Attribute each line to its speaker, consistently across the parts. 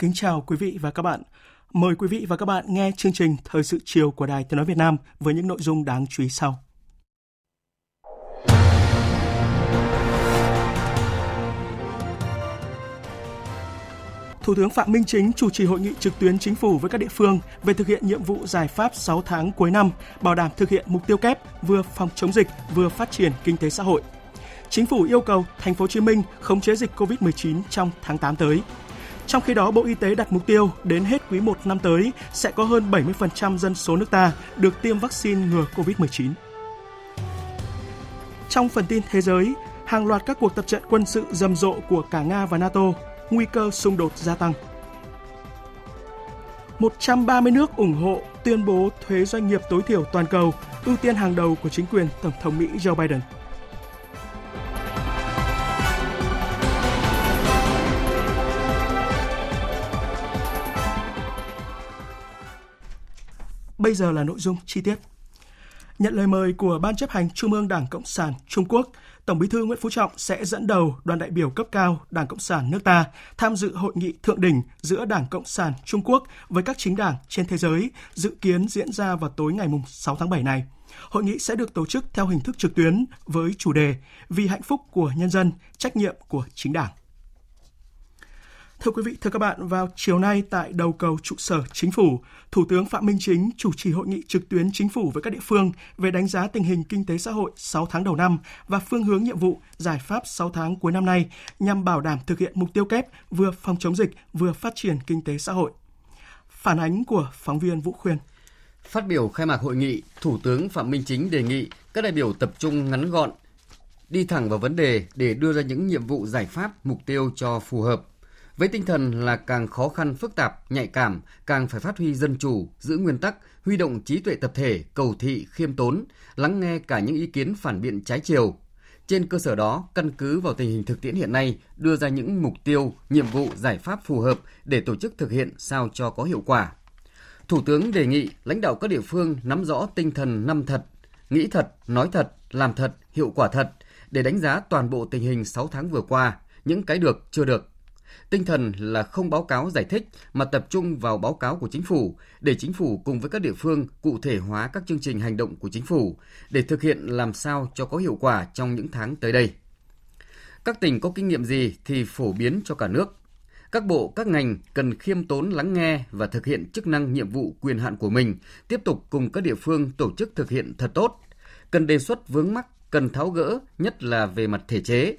Speaker 1: Kính chào quý vị và các bạn. Mời quý vị và các bạn nghe chương trình Thời sự chiều của Đài Tiếng Nói Việt Nam với những nội dung đáng chú ý sau. Thủ tướng Phạm Minh Chính chủ trì hội nghị trực tuyến chính phủ với các địa phương về thực hiện nhiệm vụ giải pháp 6 tháng cuối năm, bảo đảm thực hiện mục tiêu kép vừa phòng chống dịch vừa phát triển kinh tế xã hội. Chính phủ yêu cầu thành phố Hồ Chí Minh khống chế dịch COVID-19 trong tháng 8 tới. Trong khi đó, Bộ Y tế đặt mục tiêu đến hết quý 1 năm tới sẽ có hơn 70% dân số nước ta được tiêm vaccine ngừa COVID-19. Trong phần tin thế giới, hàng loạt các cuộc tập trận quân sự rầm rộ của cả Nga và NATO, nguy cơ xung đột gia tăng. 130 nước ủng hộ tuyên bố thuế doanh nghiệp tối thiểu toàn cầu, ưu tiên hàng đầu của chính quyền Tổng thống Mỹ Joe Biden. Bây giờ là nội dung chi tiết. Nhận lời mời của Ban chấp hành Trung ương Đảng Cộng sản Trung Quốc, Tổng Bí thư Nguyễn Phú Trọng sẽ dẫn đầu đoàn đại biểu cấp cao Đảng Cộng sản nước ta tham dự hội nghị thượng đỉnh giữa Đảng Cộng sản Trung Quốc với các chính đảng trên thế giới dự kiến diễn ra vào tối ngày 6 tháng 7 này. Hội nghị sẽ được tổ chức theo hình thức trực tuyến với chủ đề Vì hạnh phúc của nhân dân, trách nhiệm của chính đảng. Thưa quý vị, thưa các bạn, vào chiều nay tại đầu cầu trụ sở Chính phủ, Thủ tướng Phạm Minh Chính chủ trì hội nghị trực tuyến Chính phủ với các địa phương về đánh giá tình hình kinh tế xã hội 6 tháng đầu năm và phương hướng nhiệm vụ giải pháp 6 tháng cuối năm nay nhằm bảo đảm thực hiện mục tiêu kép vừa phòng chống dịch vừa phát triển kinh tế xã hội. Phản ánh của phóng viên Vũ Khuyên.
Speaker 2: Phát biểu khai mạc hội nghị, Thủ tướng Phạm Minh Chính đề nghị các đại biểu tập trung ngắn gọn, đi thẳng vào vấn đề để đưa ra những nhiệm vụ giải pháp, mục tiêu cho phù hợp với tinh thần là càng khó khăn phức tạp, nhạy cảm, càng phải phát huy dân chủ, giữ nguyên tắc, huy động trí tuệ tập thể, cầu thị, khiêm tốn, lắng nghe cả những ý kiến phản biện trái chiều. Trên cơ sở đó, căn cứ vào tình hình thực tiễn hiện nay, đưa ra những mục tiêu, nhiệm vụ, giải pháp phù hợp để tổ chức thực hiện sao cho có hiệu quả. Thủ tướng đề nghị lãnh đạo các địa phương nắm rõ tinh thần năm thật, nghĩ thật, nói thật, làm thật, hiệu quả thật để đánh giá toàn bộ tình hình 6 tháng vừa qua, những cái được, chưa được, Tinh thần là không báo cáo giải thích mà tập trung vào báo cáo của chính phủ để chính phủ cùng với các địa phương cụ thể hóa các chương trình hành động của chính phủ để thực hiện làm sao cho có hiệu quả trong những tháng tới đây. Các tỉnh có kinh nghiệm gì thì phổ biến cho cả nước. Các bộ, các ngành cần khiêm tốn lắng nghe và thực hiện chức năng nhiệm vụ quyền hạn của mình, tiếp tục cùng các địa phương tổ chức thực hiện thật tốt. Cần đề xuất vướng mắc, cần tháo gỡ, nhất là về mặt thể chế,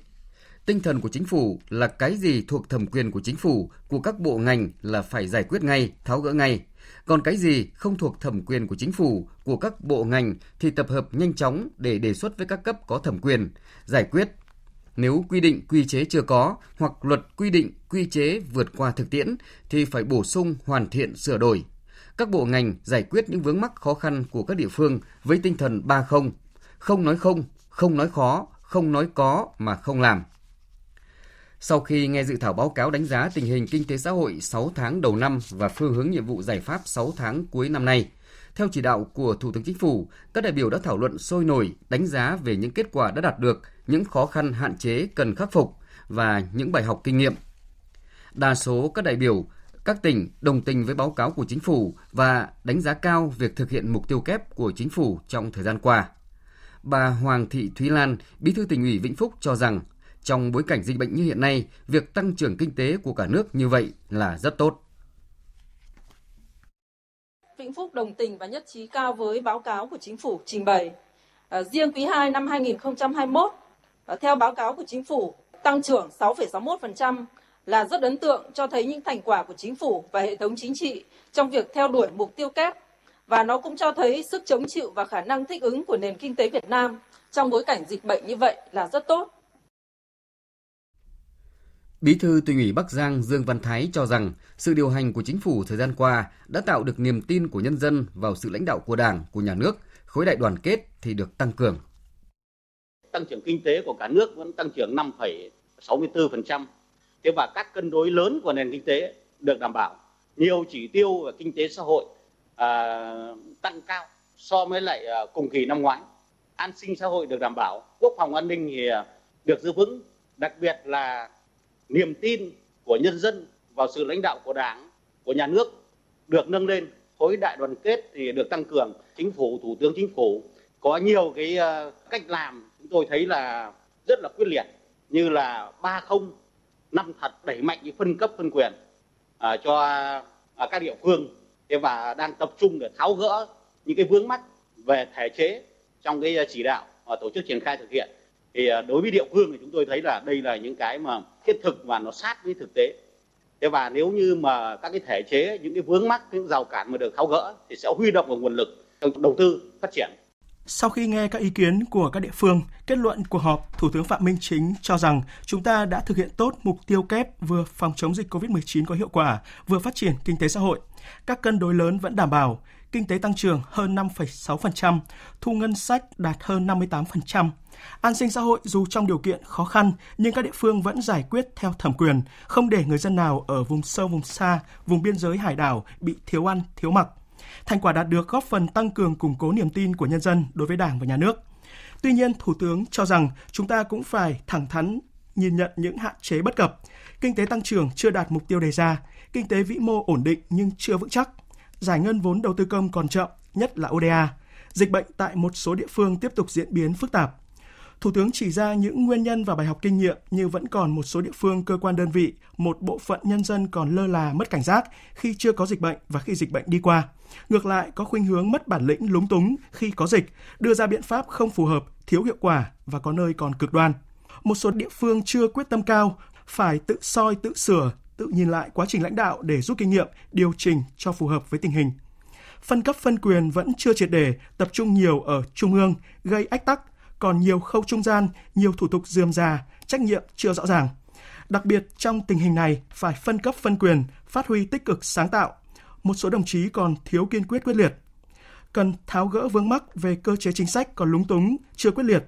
Speaker 2: Tinh thần của chính phủ là cái gì thuộc thẩm quyền của chính phủ, của các bộ ngành là phải giải quyết ngay, tháo gỡ ngay. Còn cái gì không thuộc thẩm quyền của chính phủ, của các bộ ngành thì tập hợp nhanh chóng để đề xuất với các cấp có thẩm quyền, giải quyết. Nếu quy định quy chế chưa có hoặc luật quy định quy chế vượt qua thực tiễn thì phải bổ sung, hoàn thiện, sửa đổi. Các bộ ngành giải quyết những vướng mắc khó khăn của các địa phương với tinh thần ba không, không nói không, không nói khó, không nói có mà không làm. Sau khi nghe dự thảo báo cáo đánh giá tình hình kinh tế xã hội 6 tháng đầu năm và phương hướng nhiệm vụ giải pháp 6 tháng cuối năm nay, theo chỉ đạo của Thủ tướng Chính phủ, các đại biểu đã thảo luận sôi nổi, đánh giá về những kết quả đã đạt được, những khó khăn hạn chế cần khắc phục và những bài học kinh nghiệm. Đa số các đại biểu các tỉnh đồng tình với báo cáo của chính phủ và đánh giá cao việc thực hiện mục tiêu kép của chính phủ trong thời gian qua. Bà Hoàng Thị Thúy Lan, Bí thư tỉnh ủy Vĩnh Phúc cho rằng trong bối cảnh dịch bệnh như hiện nay, việc tăng trưởng kinh tế của cả nước như vậy là rất tốt.
Speaker 3: Vĩnh Phúc đồng tình và nhất trí cao với báo cáo của chính phủ trình bày. À, riêng quý 2 năm 2021, à, theo báo cáo của chính phủ, tăng trưởng 6,61% là rất ấn tượng cho thấy những thành quả của chính phủ và hệ thống chính trị trong việc theo đuổi mục tiêu kép và nó cũng cho thấy sức chống chịu và khả năng thích ứng của nền kinh tế Việt Nam trong bối cảnh dịch bệnh như vậy là rất tốt.
Speaker 2: Bí thư tỉnh ủy Bắc Giang Dương Văn Thái cho rằng sự điều hành của chính phủ thời gian qua đã tạo được niềm tin của nhân dân vào sự lãnh đạo của Đảng, của nhà nước, khối đại đoàn kết thì được tăng cường.
Speaker 4: Tăng trưởng kinh tế của cả nước vẫn tăng trưởng 5,64%. Thế và các cân đối lớn của nền kinh tế được đảm bảo. Nhiều chỉ tiêu về kinh tế xã hội à, tăng cao so với lại à, cùng kỳ năm ngoái. An sinh xã hội được đảm bảo, quốc phòng an ninh thì à, được giữ vững, đặc biệt là niềm tin của nhân dân vào sự lãnh đạo của Đảng, của nhà nước được nâng lên, khối đại đoàn kết thì được tăng cường, chính phủ, thủ tướng chính phủ có nhiều cái ờ, cách làm chúng tôi thấy là rất là quyết liệt như là ba không năm thật đẩy mạnh cái phân cấp phân quyền à, cho à, các địa phương. Thế và đang tập trung để tháo gỡ những cái vướng mắc về thể chế trong cái ờ, chỉ đạo và tổ chức triển khai thực hiện. Thì ờ, đối với địa phương thì chúng tôi thấy là đây là những cái mà thiết thực và nó sát với thực tế thế và nếu như mà các cái thể chế những cái vướng mắc những rào cản mà được tháo gỡ thì sẽ huy động vào nguồn lực trong đầu tư phát triển
Speaker 1: sau khi nghe các ý kiến của các địa phương, kết luận cuộc họp, Thủ tướng Phạm Minh Chính cho rằng chúng ta đã thực hiện tốt mục tiêu kép vừa phòng chống dịch COVID-19 có hiệu quả, vừa phát triển kinh tế xã hội. Các cân đối lớn vẫn đảm bảo, kinh tế tăng trưởng hơn 5,6%, thu ngân sách đạt hơn 58%. An sinh xã hội dù trong điều kiện khó khăn nhưng các địa phương vẫn giải quyết theo thẩm quyền, không để người dân nào ở vùng sâu vùng xa, vùng biên giới hải đảo bị thiếu ăn, thiếu mặc. Thành quả đạt được góp phần tăng cường củng cố niềm tin của nhân dân đối với Đảng và Nhà nước. Tuy nhiên, Thủ tướng cho rằng chúng ta cũng phải thẳng thắn nhìn nhận những hạn chế bất cập. Kinh tế tăng trưởng chưa đạt mục tiêu đề ra, kinh tế vĩ mô ổn định nhưng chưa vững chắc. Giải ngân vốn đầu tư công còn chậm, nhất là ODA. Dịch bệnh tại một số địa phương tiếp tục diễn biến phức tạp. Thủ tướng chỉ ra những nguyên nhân và bài học kinh nghiệm như vẫn còn một số địa phương, cơ quan đơn vị, một bộ phận nhân dân còn lơ là mất cảnh giác khi chưa có dịch bệnh và khi dịch bệnh đi qua. Ngược lại, có khuynh hướng mất bản lĩnh lúng túng khi có dịch, đưa ra biện pháp không phù hợp, thiếu hiệu quả và có nơi còn cực đoan. Một số địa phương chưa quyết tâm cao, phải tự soi, tự sửa, tự nhìn lại quá trình lãnh đạo để rút kinh nghiệm, điều chỉnh cho phù hợp với tình hình. Phân cấp phân quyền vẫn chưa triệt để, tập trung nhiều ở trung ương, gây ách tắc, còn nhiều khâu trung gian, nhiều thủ tục dườm già, trách nhiệm chưa rõ ràng. Đặc biệt trong tình hình này phải phân cấp phân quyền, phát huy tích cực sáng tạo. Một số đồng chí còn thiếu kiên quyết quyết liệt. Cần tháo gỡ vướng mắc về cơ chế chính sách còn lúng túng, chưa quyết liệt.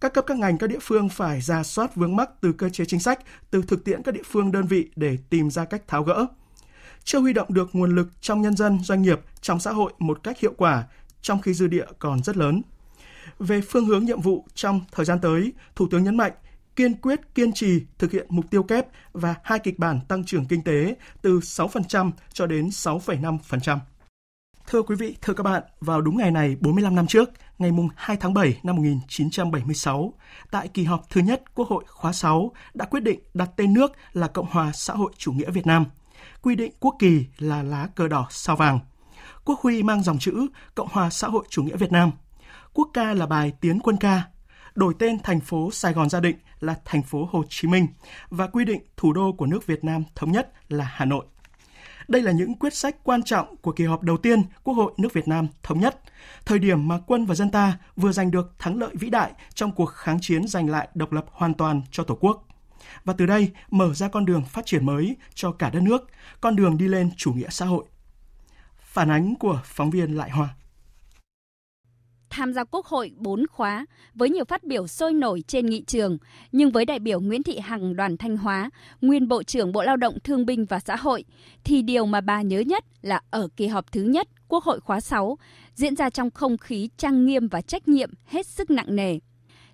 Speaker 1: Các cấp các ngành các địa phương phải ra soát vướng mắc từ cơ chế chính sách, từ thực tiễn các địa phương đơn vị để tìm ra cách tháo gỡ. Chưa huy động được nguồn lực trong nhân dân, doanh nghiệp, trong xã hội một cách hiệu quả, trong khi dư địa còn rất lớn. Về phương hướng nhiệm vụ trong thời gian tới, Thủ tướng nhấn mạnh kiên quyết kiên trì thực hiện mục tiêu kép và hai kịch bản tăng trưởng kinh tế từ 6% cho đến 6,5%. Thưa quý vị, thưa các bạn, vào đúng ngày này 45 năm trước, ngày 2 tháng 7 năm 1976, tại kỳ họp thứ nhất Quốc hội khóa 6 đã quyết định đặt tên nước là Cộng hòa xã hội chủ nghĩa Việt Nam. Quy định quốc kỳ là lá cờ đỏ sao vàng. Quốc huy mang dòng chữ Cộng hòa xã hội chủ nghĩa Việt Nam – quốc ca là bài Tiến quân ca, đổi tên thành phố Sài Gòn gia định là thành phố Hồ Chí Minh và quy định thủ đô của nước Việt Nam thống nhất là Hà Nội. Đây là những quyết sách quan trọng của kỳ họp đầu tiên Quốc hội nước Việt Nam thống nhất, thời điểm mà quân và dân ta vừa giành được thắng lợi vĩ đại trong cuộc kháng chiến giành lại độc lập hoàn toàn cho Tổ quốc. Và từ đây mở ra con đường phát triển mới cho cả đất nước, con đường đi lên chủ nghĩa xã hội. Phản ánh của phóng viên Lại Hoa
Speaker 5: tham gia Quốc hội 4 khóa với nhiều phát biểu sôi nổi trên nghị trường, nhưng với đại biểu Nguyễn Thị Hằng đoàn Thanh Hóa, nguyên Bộ trưởng Bộ Lao động Thương binh và Xã hội, thì điều mà bà nhớ nhất là ở kỳ họp thứ nhất Quốc hội khóa 6 diễn ra trong không khí trang nghiêm và trách nhiệm hết sức nặng nề.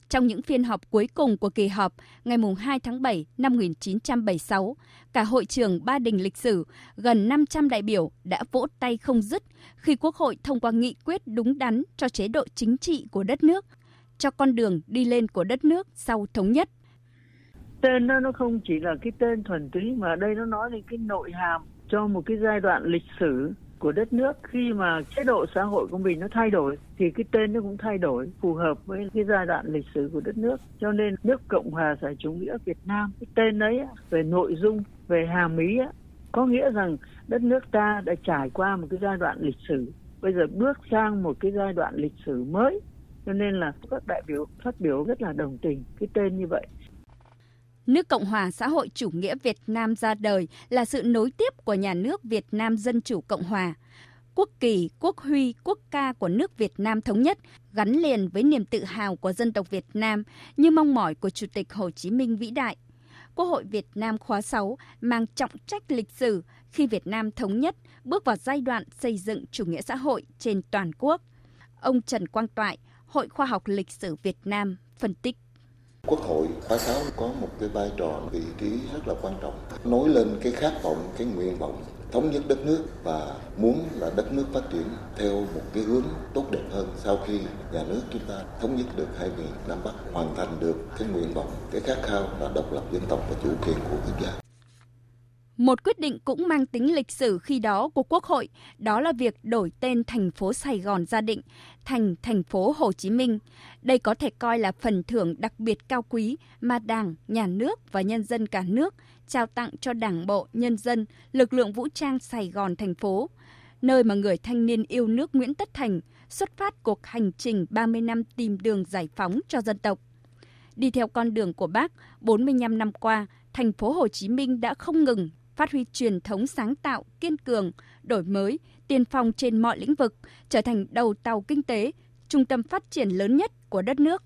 Speaker 5: Trong những phiên họp cuối cùng của kỳ họp ngày 2 tháng 7 năm 1976, cả hội trường Ba Đình lịch sử, gần 500 đại biểu đã vỗ tay không dứt khi Quốc hội thông qua nghị quyết đúng đắn cho chế độ chính trị của đất nước, cho con đường đi lên của đất nước sau thống nhất.
Speaker 6: Tên nó nó không chỉ là cái tên thuần túy mà đây nó nói lên cái nội hàm cho một cái giai đoạn lịch sử của đất nước khi mà chế độ xã hội của mình nó thay đổi thì cái tên nó cũng thay đổi, phù hợp với cái giai đoạn lịch sử của đất nước. Cho nên nước cộng hòa xã chủ nghĩa việt nam, cái tên ấy về nội dung, về hàm ý có nghĩa rằng đất nước ta đã trải qua một cái giai đoạn lịch sử, bây giờ bước sang một cái giai đoạn lịch sử mới. Cho nên là các đại biểu phát biểu rất là đồng tình cái tên như vậy.
Speaker 5: Nước Cộng hòa xã hội chủ nghĩa Việt Nam ra đời là sự nối tiếp của nhà nước Việt Nam Dân chủ Cộng hòa. Quốc kỳ, quốc huy, quốc ca của nước Việt Nam thống nhất gắn liền với niềm tự hào của dân tộc Việt Nam như mong mỏi của Chủ tịch Hồ Chí Minh vĩ đại. Quốc hội Việt Nam khóa 6 mang trọng trách lịch sử khi Việt Nam thống nhất bước vào giai đoạn xây dựng chủ nghĩa xã hội trên toàn quốc. Ông Trần Quang Toại, Hội Khoa học Lịch sử Việt Nam phân tích.
Speaker 7: Quốc hội khóa 6 có một cái vai trò vị trí rất là quan trọng, nối lên cái khát vọng, cái nguyện vọng thống nhất đất nước và muốn là đất nước phát triển theo một cái hướng tốt đẹp hơn sau khi nhà nước chúng ta thống nhất được hai miền Nam Bắc hoàn thành được cái nguyện vọng, cái khát khao là độc lập dân tộc và chủ quyền của quốc gia.
Speaker 5: Một quyết định cũng mang tính lịch sử khi đó của Quốc hội, đó là việc đổi tên thành phố Sài Gòn Gia Định thành thành phố Hồ Chí Minh. Đây có thể coi là phần thưởng đặc biệt cao quý mà Đảng, Nhà nước và nhân dân cả nước trao tặng cho Đảng bộ, nhân dân, lực lượng vũ trang Sài Gòn thành phố, nơi mà người thanh niên yêu nước Nguyễn Tất Thành xuất phát cuộc hành trình 30 năm tìm đường giải phóng cho dân tộc. Đi theo con đường của Bác, 45 năm qua, thành phố Hồ Chí Minh đã không ngừng phát huy truyền thống sáng tạo, kiên cường, đổi mới, tiên phong trên mọi lĩnh vực, trở thành đầu tàu kinh tế, trung tâm phát triển lớn nhất của đất nước.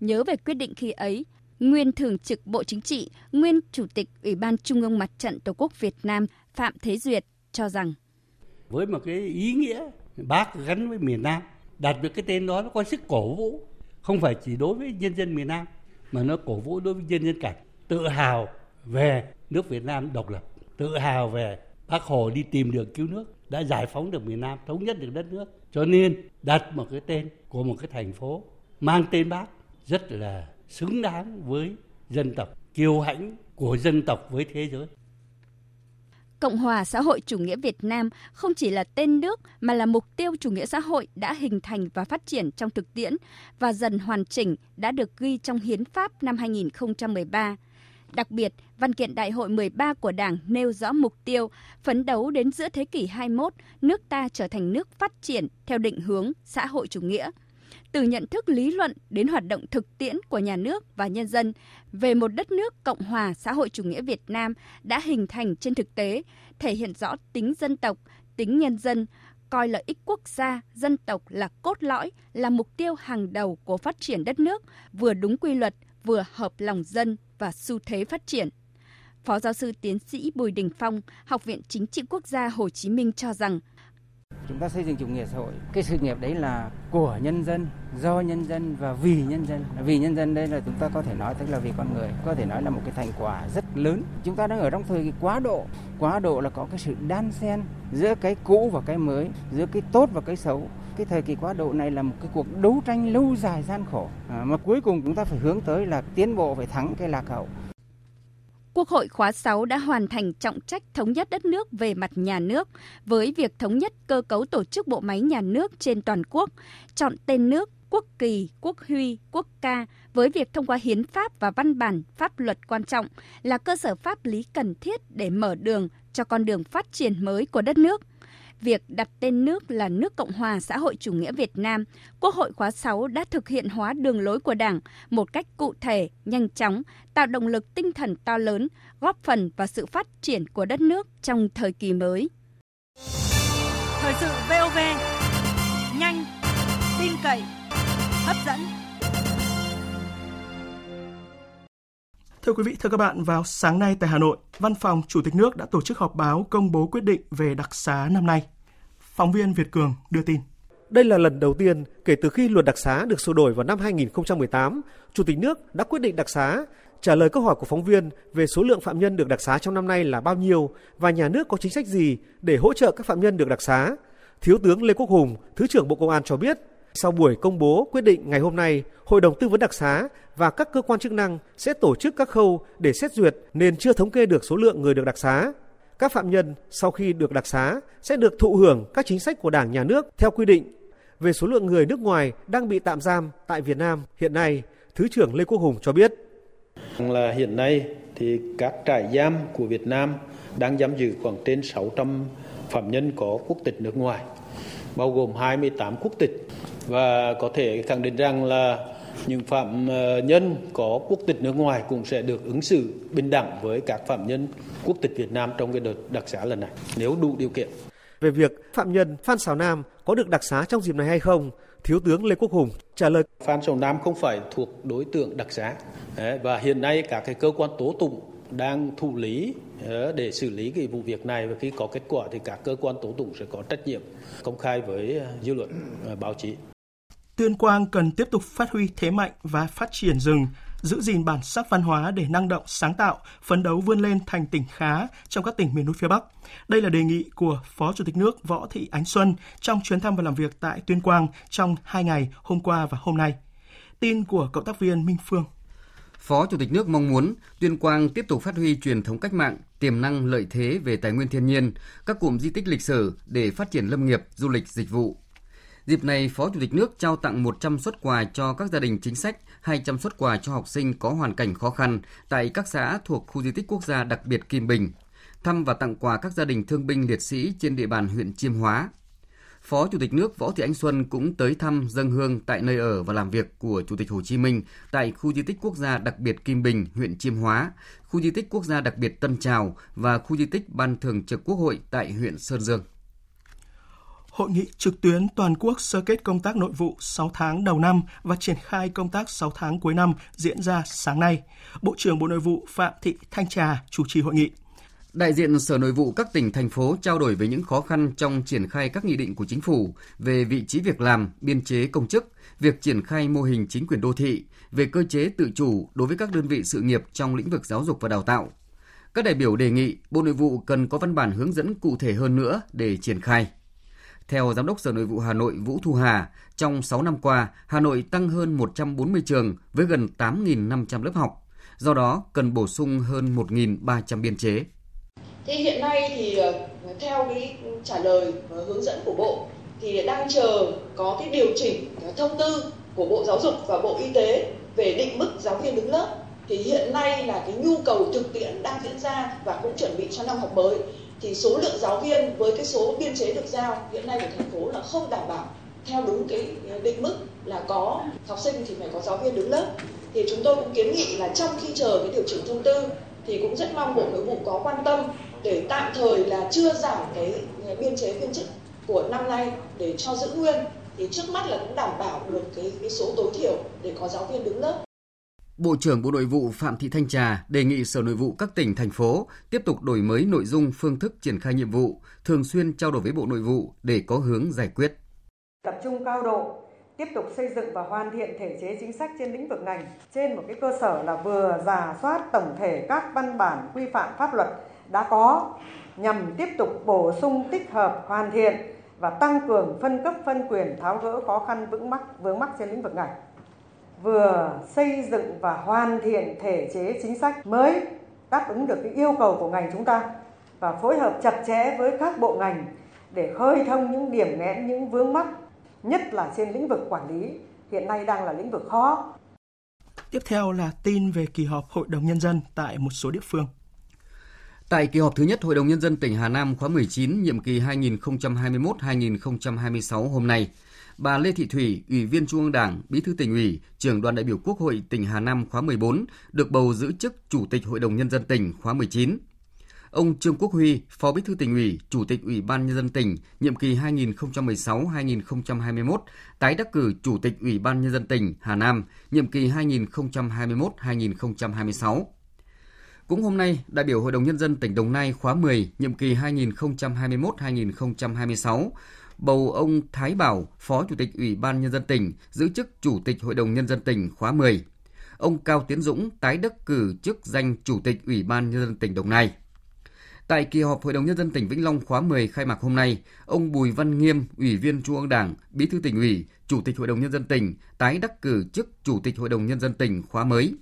Speaker 5: Nhớ về quyết định khi ấy, nguyên Thường trực Bộ Chính trị, nguyên Chủ tịch Ủy ban Trung ương Mặt trận Tổ quốc Việt Nam Phạm Thế Duyệt cho rằng
Speaker 8: với một cái ý nghĩa bác gắn với miền Nam, đạt được cái tên đó nó có sức cổ vũ, không phải chỉ đối với nhân dân miền Nam mà nó cổ vũ đối với nhân dân cả tự hào về nước Việt Nam độc lập tự hào về bác Hồ đi tìm đường cứu nước đã giải phóng được miền Nam, thống nhất được đất nước cho nên đặt một cái tên của một cái thành phố mang tên bác rất là xứng đáng với dân tộc, kiêu hãnh của dân tộc với thế giới
Speaker 5: Cộng hòa xã hội chủ nghĩa Việt Nam không chỉ là tên nước mà là mục tiêu chủ nghĩa xã hội đã hình thành và phát triển trong thực tiễn và dần hoàn chỉnh đã được ghi trong hiến pháp năm 2013. Đặc biệt, văn kiện Đại hội 13 của Đảng nêu rõ mục tiêu phấn đấu đến giữa thế kỷ 21, nước ta trở thành nước phát triển theo định hướng xã hội chủ nghĩa. Từ nhận thức lý luận đến hoạt động thực tiễn của nhà nước và nhân dân về một đất nước Cộng hòa xã hội chủ nghĩa Việt Nam đã hình thành trên thực tế, thể hiện rõ tính dân tộc, tính nhân dân, coi lợi ích quốc gia, dân tộc là cốt lõi, là mục tiêu hàng đầu của phát triển đất nước, vừa đúng quy luật, vừa hợp lòng dân và xu thế phát triển. Phó giáo sư tiến sĩ Bùi Đình Phong, Học viện Chính trị Quốc gia Hồ Chí Minh cho rằng
Speaker 9: chúng ta xây dựng chủ nghĩa xã hội cái sự nghiệp đấy là của nhân dân do nhân dân và vì nhân dân. Vì nhân dân đây là chúng ta có thể nói tức là vì con người có thể nói là một cái thành quả rất lớn. Chúng ta đang ở trong thời kỳ quá độ quá độ là có cái sự đan xen giữa cái cũ và cái mới giữa cái tốt và cái xấu cái thời kỳ quá độ này là một cái cuộc đấu tranh lâu dài gian khổ. À, mà cuối cùng chúng ta phải hướng tới là tiến bộ phải thắng cái lạc hậu.
Speaker 5: Quốc hội khóa 6 đã hoàn thành trọng trách thống nhất đất nước về mặt nhà nước với việc thống nhất cơ cấu tổ chức bộ máy nhà nước trên toàn quốc, chọn tên nước, quốc kỳ, quốc huy, quốc ca với việc thông qua hiến pháp và văn bản pháp luật quan trọng là cơ sở pháp lý cần thiết để mở đường cho con đường phát triển mới của đất nước việc đặt tên nước là nước Cộng hòa xã hội chủ nghĩa Việt Nam, Quốc hội khóa 6 đã thực hiện hóa đường lối của Đảng một cách cụ thể, nhanh chóng, tạo động lực tinh thần to lớn, góp phần vào sự phát triển của đất nước trong thời kỳ mới.
Speaker 10: Thời sự VOV, nhanh, tin cậy, hấp dẫn.
Speaker 1: Thưa quý vị, thưa các bạn, vào sáng nay tại Hà Nội, Văn phòng Chủ tịch nước đã tổ chức họp báo công bố quyết định về đặc xá năm nay. Phóng viên Việt Cường đưa tin.
Speaker 11: Đây là lần đầu tiên kể từ khi luật đặc xá được sửa đổi vào năm 2018, Chủ tịch nước đã quyết định đặc xá. Trả lời câu hỏi của phóng viên về số lượng phạm nhân được đặc xá trong năm nay là bao nhiêu và nhà nước có chính sách gì để hỗ trợ các phạm nhân được đặc xá, Thiếu tướng Lê Quốc Hùng, Thứ trưởng Bộ Công an cho biết sau buổi công bố quyết định ngày hôm nay, Hội đồng tư vấn đặc xá và các cơ quan chức năng sẽ tổ chức các khâu để xét duyệt nên chưa thống kê được số lượng người được đặc xá. Các phạm nhân sau khi được đặc xá sẽ được thụ hưởng các chính sách của Đảng, Nhà nước theo quy định. Về số lượng người nước ngoài đang bị tạm giam tại Việt Nam hiện nay, Thứ trưởng Lê Quốc Hùng cho biết.
Speaker 12: Là hiện nay thì các trại giam của Việt Nam đang giam giữ khoảng trên 600 phạm nhân có quốc tịch nước ngoài, bao gồm 28 quốc tịch và có thể khẳng định rằng là những phạm ờ, nhân có quốc tịch nước ngoài cũng sẽ được ứng xử bình đẳng với các phạm nhân quốc tịch Việt Nam trong cái đợt đặc xá lần này nếu đủ điều kiện.
Speaker 11: Về việc phạm nhân Phan Xào Nam có được đặc xá trong dịp này hay không, Thiếu tướng Lê Quốc Hùng trả lời.
Speaker 12: Phan Xào Nam không phải thuộc đối tượng đặc xá và hiện nay các cái cơ quan tố tụng đang thụ lý ờ, để xử lý cái vụ việc này và khi có kết quả thì các cơ quan tố tụng sẽ có trách nhiệm công khai với ờ, dư luận ờ, báo chí.
Speaker 1: Tuyên Quang cần tiếp tục phát huy thế mạnh và phát triển rừng, giữ gìn bản sắc văn hóa để năng động, sáng tạo, phấn đấu vươn lên thành tỉnh khá trong các tỉnh miền núi phía Bắc. Đây là đề nghị của Phó Chủ tịch nước Võ Thị Ánh Xuân trong chuyến thăm và làm việc tại Tuyên Quang trong hai ngày hôm qua và hôm nay. Tin của cộng tác viên Minh Phương.
Speaker 2: Phó Chủ tịch nước mong muốn Tuyên Quang tiếp tục phát huy truyền thống cách mạng, tiềm năng lợi thế về tài nguyên thiên nhiên, các cụm di tích lịch sử để phát triển lâm nghiệp, du lịch, dịch vụ. Dịp này, Phó Chủ tịch nước trao tặng 100 xuất quà cho các gia đình chính sách, 200 xuất quà cho học sinh có hoàn cảnh khó khăn tại các xã thuộc khu di tích quốc gia đặc biệt Kim Bình, thăm và tặng quà các gia đình thương binh liệt sĩ trên địa bàn huyện Chiêm Hóa, Phó Chủ tịch nước Võ Thị Ánh Xuân cũng tới thăm dân hương tại nơi ở và làm việc của Chủ tịch Hồ Chí Minh tại khu di tích quốc gia đặc biệt Kim Bình, huyện Chiêm Hóa, khu di tích quốc gia đặc biệt Tân Trào và khu di tích Ban Thường trực Quốc hội tại huyện Sơn Dương.
Speaker 1: Hội nghị trực tuyến toàn quốc sơ kết công tác nội vụ 6 tháng đầu năm và triển khai công tác 6 tháng cuối năm diễn ra sáng nay. Bộ trưởng Bộ Nội vụ Phạm Thị Thanh Trà chủ trì hội nghị.
Speaker 2: Đại diện Sở Nội vụ các tỉnh, thành phố trao đổi về những khó khăn trong triển khai các nghị định của chính phủ về vị trí việc làm, biên chế công chức, việc triển khai mô hình chính quyền đô thị, về cơ chế tự chủ đối với các đơn vị sự nghiệp trong lĩnh vực giáo dục và đào tạo. Các đại biểu đề nghị Bộ Nội vụ cần có văn bản hướng dẫn cụ thể hơn nữa để triển khai. Theo Giám đốc Sở Nội vụ Hà Nội Vũ Thu Hà, trong 6 năm qua, Hà Nội tăng hơn 140 trường với gần 8.500 lớp học. Do đó, cần bổ sung hơn 1.300 biên chế.
Speaker 13: Thế hiện nay thì ờ, theo cái trả lời hướng dẫn của Bộ thì đang chờ có cái điều chỉnh à, thông tư của Bộ Giáo dục và Bộ Y tế về định mức giáo viên đứng lớp. Thì hiện nay là cái nhu cầu thực tiễn đang diễn ra và cũng chuẩn bị cho năm học mới. Thì số lượng giáo viên với cái số biên chế được giao hiện nay của thành phố là không đảm bảo theo đúng cái à, định mức là có học sinh thì phải có giáo viên đứng lớp. Thì chúng tôi cũng kiến nghị là trong khi chờ cái điều chỉnh thông tư thì cũng rất mong bộ nội vụ có quan tâm để tạm thời là chưa giảm cái biên chế viên chức của năm nay để cho giữ nguyên thì trước mắt là cũng đảm bảo được cái, cái số tối thiểu để có giáo viên đứng lớp.
Speaker 2: Bộ trưởng Bộ Nội vụ Phạm Thị Thanh Trà đề nghị Sở Nội vụ các tỉnh, thành phố tiếp tục đổi mới nội dung, phương thức triển khai nhiệm vụ, thường xuyên trao đổi với Bộ Nội vụ để có hướng giải quyết.
Speaker 14: Tập trung cao độ tiếp tục xây dựng và hoàn thiện thể chế chính sách trên lĩnh vực ngành trên một cái cơ sở là vừa giả soát tổng thể các văn bản quy phạm pháp luật đã có, nhằm tiếp tục bổ sung, tích hợp, hoàn thiện và tăng cường phân cấp, phân quyền, tháo gỡ khó khăn vững mắc, vướng mắc trên lĩnh vực ngành vừa xây dựng và hoàn thiện thể chế chính sách mới đáp ứng được cái yêu cầu của ngành chúng ta và phối hợp chặt chẽ với các bộ ngành để khơi thông những điểm nghẽn, những vướng mắc nhất là trên lĩnh vực quản lý hiện nay đang là lĩnh vực khó.
Speaker 1: Tiếp theo là tin về kỳ họp Hội đồng Nhân dân tại một số địa phương.
Speaker 2: Tại kỳ họp thứ nhất Hội đồng Nhân dân tỉnh Hà Nam khóa 19, nhiệm kỳ 2021-2026 hôm nay, bà Lê Thị Thủy, Ủy viên Trung ương Đảng, Bí thư tỉnh ủy, trưởng đoàn đại biểu Quốc hội tỉnh Hà Nam khóa 14, được bầu giữ chức Chủ tịch Hội đồng Nhân dân tỉnh khóa 19. Ông Trương Quốc Huy, Phó Bí thư tỉnh ủy, Chủ tịch Ủy ban Nhân dân tỉnh, nhiệm kỳ 2016-2021, tái đắc cử Chủ tịch Ủy ban Nhân dân tỉnh Hà Nam, nhiệm kỳ 2021-2026. Cũng hôm nay, đại biểu Hội đồng Nhân dân tỉnh Đồng Nai khóa 10, nhiệm kỳ 2021-2026, bầu ông Thái Bảo, Phó Chủ tịch Ủy ban Nhân dân tỉnh, giữ chức Chủ tịch Hội đồng Nhân dân tỉnh khóa 10. Ông Cao Tiến Dũng tái đắc cử chức danh Chủ tịch Ủy ban Nhân dân tỉnh Đồng Nai. Tại kỳ họp Hội đồng Nhân dân tỉnh Vĩnh Long khóa 10 khai mạc hôm nay, ông Bùi Văn Nghiêm, Ủy viên Trung ương Đảng, Bí thư tỉnh ủy, Chủ tịch Hội đồng Nhân dân tỉnh tái đắc cử chức Chủ tịch Hội đồng Nhân dân tỉnh khóa mới.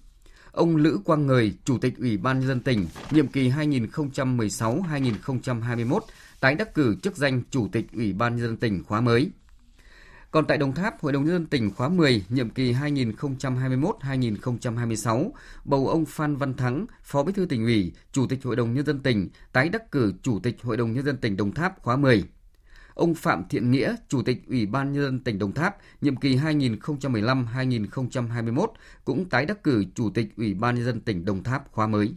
Speaker 2: ông Lữ Quang Ngời, Chủ tịch Ủy ban nhân dân tỉnh, nhiệm kỳ 2016-2021, tái đắc cử chức danh Chủ tịch Ủy ban nhân dân tỉnh khóa mới. Còn tại Đồng Tháp, Hội đồng nhân dân tỉnh khóa 10, nhiệm kỳ 2021-2026, bầu ông Phan Văn Thắng, Phó Bí thư tỉnh ủy, Chủ tịch Hội đồng nhân dân tỉnh, tái đắc cử Chủ tịch Hội đồng nhân dân tỉnh Đồng Tháp khóa 10. Ông Phạm Thiện Nghĩa, Chủ tịch Ủy ban nhân dân tỉnh Đồng Tháp, nhiệm kỳ 2015-2021 cũng tái đắc cử Chủ tịch Ủy ban nhân dân tỉnh Đồng Tháp khóa mới.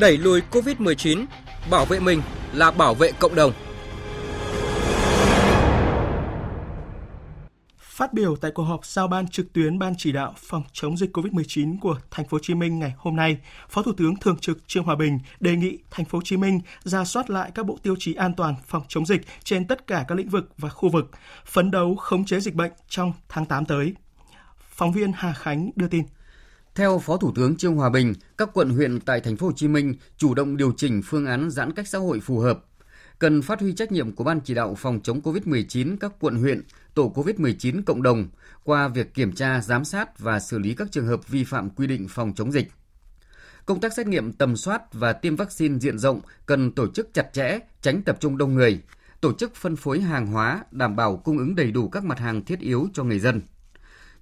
Speaker 15: Đẩy lùi COVID-19, bảo vệ mình là bảo vệ cộng đồng.
Speaker 1: Phát biểu tại cuộc họp giao ban trực tuyến Ban chỉ đạo phòng chống dịch COVID-19 của Thành phố Hồ Chí Minh ngày hôm nay, Phó Thủ tướng Thường trực Trương Hòa Bình đề nghị Thành phố Hồ Chí Minh ra soát lại các bộ tiêu chí an toàn phòng chống dịch trên tất cả các lĩnh vực và khu vực, phấn đấu khống chế dịch bệnh trong tháng 8 tới. Phóng viên Hà Khánh đưa tin.
Speaker 2: Theo Phó Thủ tướng Trương Hòa Bình, các quận huyện tại thành phố Hồ Chí Minh chủ động điều chỉnh phương án giãn cách xã hội phù hợp, cần phát huy trách nhiệm của Ban chỉ đạo phòng chống COVID-19 các quận huyện, tổ COVID-19 cộng đồng qua việc kiểm tra, giám sát và xử lý các trường hợp vi phạm quy định phòng chống dịch. Công tác xét nghiệm tầm soát và tiêm vaccine diện rộng cần tổ chức chặt chẽ, tránh tập trung đông người, tổ chức phân phối hàng hóa đảm bảo cung ứng đầy đủ các mặt hàng thiết yếu cho người dân.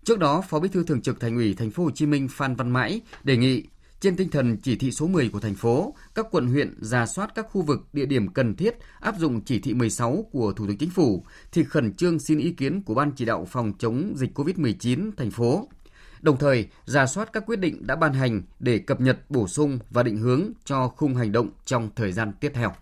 Speaker 2: Trước đó, Phó Bí thư Thường trực Thành ủy Thành phố Hồ Chí Minh Phan Văn Mãi đề nghị trên tinh thần chỉ thị số 10 của thành phố, các quận huyện ra soát các khu vực địa điểm cần thiết áp dụng chỉ thị 16 của Thủ tướng Chính phủ thì khẩn trương xin ý kiến của Ban chỉ đạo phòng chống dịch COVID-19 thành phố. Đồng thời, ra soát các quyết định đã ban hành để cập nhật bổ sung và định hướng cho khung hành động trong thời gian tiếp theo.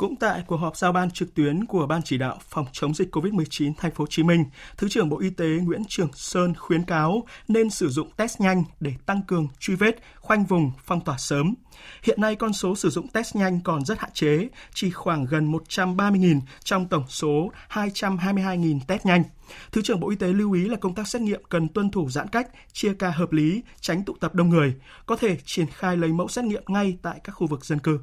Speaker 1: Cũng tại cuộc họp giao ban trực tuyến của Ban chỉ đạo phòng chống dịch COVID-19 thành phố Hồ Chí Minh, Thứ trưởng Bộ Y tế Nguyễn Trường Sơn khuyến cáo nên sử dụng test nhanh để tăng cường truy vết, khoanh vùng, phong tỏa sớm. Hiện nay con số sử dụng test nhanh còn rất hạn chế, chỉ khoảng gần 130.000 trong tổng số 222.000 test nhanh. Thứ trưởng Bộ Y tế lưu ý là công tác xét nghiệm cần tuân thủ giãn cách, chia ca hợp lý, tránh tụ tập đông người, có thể triển khai lấy mẫu xét nghiệm ngay tại các khu vực dân cư.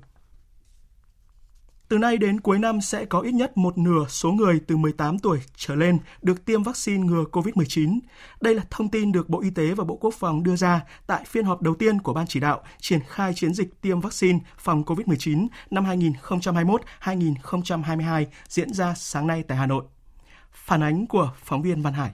Speaker 1: Từ nay đến cuối năm sẽ có ít nhất một nửa số người từ 18 tuổi trở lên được tiêm vaccine ngừa COVID-19. Đây là thông tin được Bộ Y tế và Bộ Quốc phòng đưa ra tại phiên họp đầu tiên của Ban chỉ đạo triển khai chiến dịch tiêm vaccine phòng COVID-19 năm 2021-2022 diễn ra sáng nay tại Hà Nội. Phản ánh của phóng viên Văn Hải.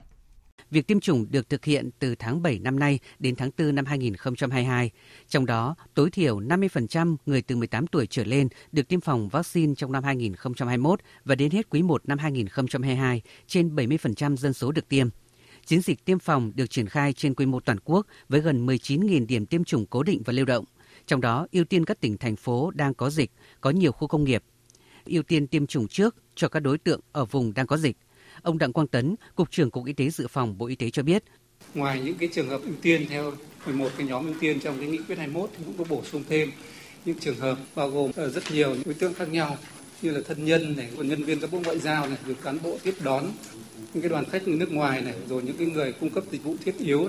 Speaker 16: Việc tiêm chủng được thực hiện từ tháng 7 năm nay đến tháng 4 năm 2022. Trong đó, tối thiểu 50% người từ 18 tuổi trở lên được tiêm phòng vaccine trong năm 2021 và đến hết quý 1 năm 2022, trên 70% dân số được tiêm. Chiến dịch tiêm phòng được triển khai trên quy mô toàn quốc với gần 19.000 điểm tiêm chủng cố định và lưu động. Trong đó, ưu tiên các tỉnh, thành phố đang có dịch, có nhiều khu công nghiệp. Ưu tiên tiêm chủng trước cho các đối tượng ở vùng đang có dịch Ông Đặng Quang Tấn, Cục trưởng Cục Y tế Dự phòng Bộ Y tế cho biết.
Speaker 17: Ngoài những cái trường hợp ưu tiên theo 11 cái nhóm ưu tiên trong cái nghị quyết 21 thì cũng có bổ sung thêm những trường hợp bao gồm ờ, rất nhiều đối tượng khác nhau như là thân nhân này, nhân viên các bộ ngoại giao này, rồi cán bộ tiếp đón những cái đoàn khách nước ngoài này, rồi những cái người cung cấp dịch vụ thiết yếu,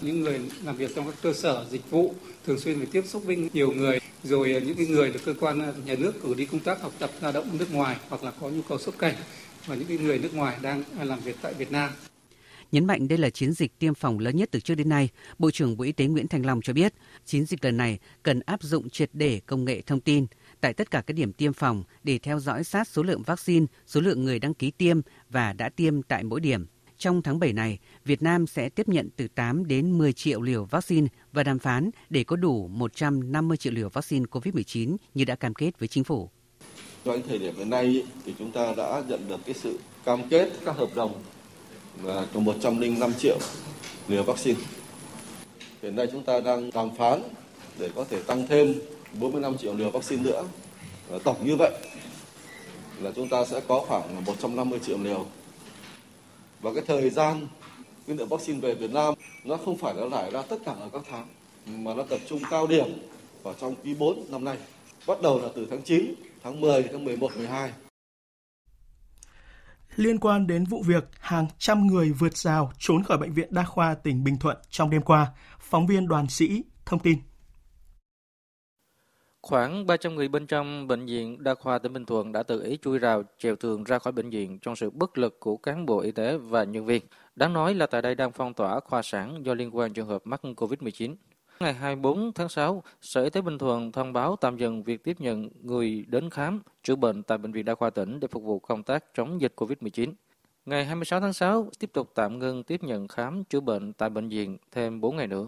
Speaker 17: những người làm việc trong các cơ sở dịch vụ thường xuyên phải tiếp xúc với nhiều người, rồi ờ, những cái người được cơ quan ờ, nhà nước cử đi công tác học tập lao động nước ngoài hoặc là có nhu cầu xuất cảnh và những người nước ngoài đang làm việc tại Việt Nam.
Speaker 16: Nhấn mạnh đây là chiến dịch tiêm phòng lớn nhất từ trước đến nay, Bộ trưởng Bộ Y tế Nguyễn Thành Long cho biết, chiến dịch lần này cần áp dụng triệt để công nghệ thông tin tại tất cả các điểm tiêm phòng để theo dõi sát số lượng vaccine, số lượng người đăng ký tiêm và đã tiêm tại mỗi điểm. Trong tháng 7 này, Việt Nam sẽ tiếp nhận từ 8 đến 10 triệu liều vaccine và đàm phán để có đủ 150 triệu liều vaccine COVID-19 như đã cam kết với chính phủ.
Speaker 18: Trong thời điểm hiện nay thì chúng ta đã nhận được cái sự cam kết, các hợp đồng là 105 triệu liều vaccine. Hiện nay chúng ta đang đàm phán để có thể tăng thêm 45 triệu liều vaccine nữa. Và tổng như vậy là chúng ta sẽ có khoảng 150 triệu liều. Và cái thời gian cái lượng vaccine về Việt Nam nó không phải là lại ra tất cả ở các tháng, mà nó tập trung cao điểm vào trong quý 4 năm nay. Bắt đầu là từ tháng 9 tháng 10, tháng 11, 12.
Speaker 1: Liên quan đến vụ việc hàng trăm người vượt rào trốn khỏi Bệnh viện Đa khoa tỉnh Bình Thuận trong đêm qua, phóng viên đoàn sĩ thông tin.
Speaker 19: Khoảng 300 người bên trong Bệnh viện Đa khoa tỉnh Bình Thuận đã tự ý chui rào, trèo tường ra khỏi bệnh viện trong sự bất lực của cán bộ y tế và nhân viên. Đáng nói là tại đây đang phong tỏa khoa sản do liên quan trường hợp mắc COVID-19. Ngày 24 tháng 6, Sở Y tế Bình Thuận thông báo tạm dừng việc tiếp nhận người đến khám, chữa bệnh tại Bệnh viện Đa khoa tỉnh để phục vụ công tác chống dịch COVID-19. Ngày 26 tháng 6, tiếp tục tạm ngưng tiếp nhận khám, chữa bệnh tại bệnh viện thêm 4 ngày nữa.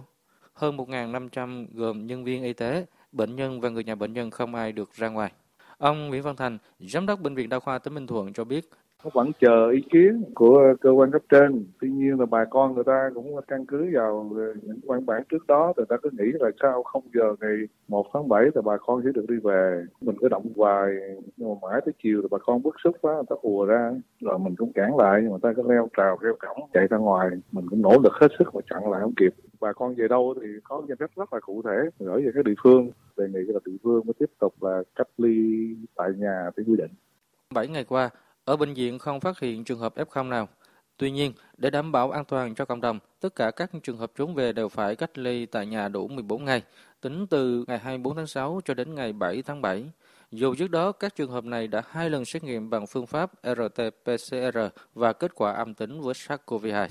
Speaker 19: Hơn 1.500 gồm nhân viên y tế, bệnh nhân và người nhà bệnh nhân không ai được ra ngoài. Ông Nguyễn Văn Thành, Giám đốc Bệnh viện Đa khoa tỉnh Bình Thuận cho biết,
Speaker 20: nó vẫn chờ ý kiến của cơ quan cấp trên. Tuy nhiên là bà con người ta cũng căn cứ vào những văn bản trước đó người ta cứ nghĩ là sau không giờ ngày 1 tháng 7 thì bà con sẽ được đi về. Mình cứ động hoài nhưng mà mãi tới chiều thì bà con bức xúc quá người ta ùa ra. Rồi mình cũng cản lại nhưng mà ta cứ leo trào leo cổng chạy ra ngoài. Mình cũng nỗ lực hết sức mà chặn lại không kịp. Bà con về đâu thì có danh sách rất là cụ thể gửi về các địa phương. Đề nghị là địa phương mới tiếp tục là cách ly tại nhà theo quy định.
Speaker 19: 7 ngày qua, ở bệnh viện không phát hiện trường hợp F0 nào. Tuy nhiên, để đảm bảo an toàn cho cộng đồng, tất cả các trường hợp trốn về đều phải cách ly tại nhà đủ 14 ngày, tính từ ngày 24 tháng 6 cho đến ngày 7 tháng 7. Dù trước đó các trường hợp này đã hai lần xét nghiệm bằng phương pháp RT-PCR và kết quả âm tính với SARS-CoV-2.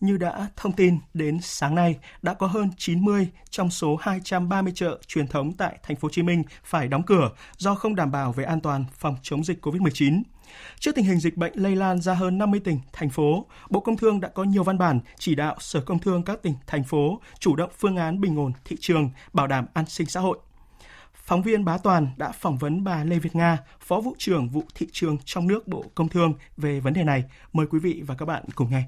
Speaker 1: Như đã thông tin, đến sáng nay đã có hơn 90 trong số 230 chợ truyền thống tại thành phố Hồ Chí Minh phải đóng cửa do không đảm bảo về an toàn phòng chống dịch COVID-19. Trước tình hình dịch bệnh lây lan ra hơn 50 tỉnh, thành phố, Bộ Công Thương đã có nhiều văn bản chỉ đạo Sở Công Thương các tỉnh, thành phố chủ động phương án bình ổn thị trường, bảo đảm an sinh xã hội. Phóng viên Bá Toàn đã phỏng vấn bà Lê Việt Nga, Phó vụ trưởng vụ thị trường trong nước Bộ Công Thương về vấn đề này. Mời quý vị và các bạn cùng nghe.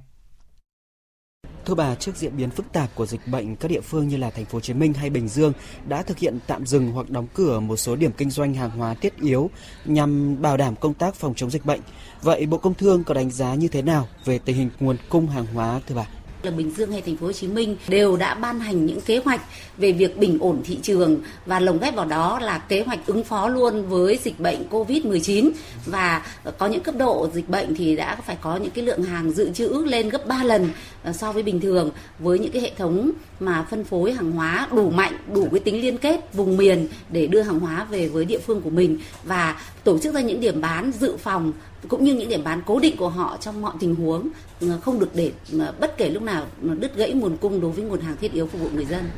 Speaker 21: Thưa bà, trước diễn biến phức tạp của dịch bệnh, các địa phương như là thành phố Hồ Chí Minh hay Bình Dương đã thực hiện tạm dừng hoặc đóng cửa một số điểm kinh doanh hàng hóa thiết yếu nhằm bảo đảm công tác phòng chống dịch bệnh. Vậy Bộ Công Thương có đánh giá như thế nào về tình hình nguồn cung hàng hóa thưa bà?
Speaker 22: Là Bình Dương hay thành phố Hồ Chí Minh đều đã ban hành những kế hoạch về việc bình ổn thị trường và lồng ghép vào đó là kế hoạch ứng phó luôn với dịch bệnh Covid-19 và có những cấp độ dịch bệnh thì đã phải có những cái lượng hàng dự trữ lên gấp 3 lần ờ, so với bình thường với những cái hệ thống mà phân phối hàng hóa đủ mạnh, đủ cái tính liên kết vùng miền để đưa hàng hóa về với địa phương của mình và tổ chức ra những điểm bán dự phòng cũng như những điểm bán cố định của họ trong mọi tình huống ờ, không được để ờ, bất kể lúc nào đứt gãy nguồn cung đối với nguồn hàng thiết yếu phục vụ người dân.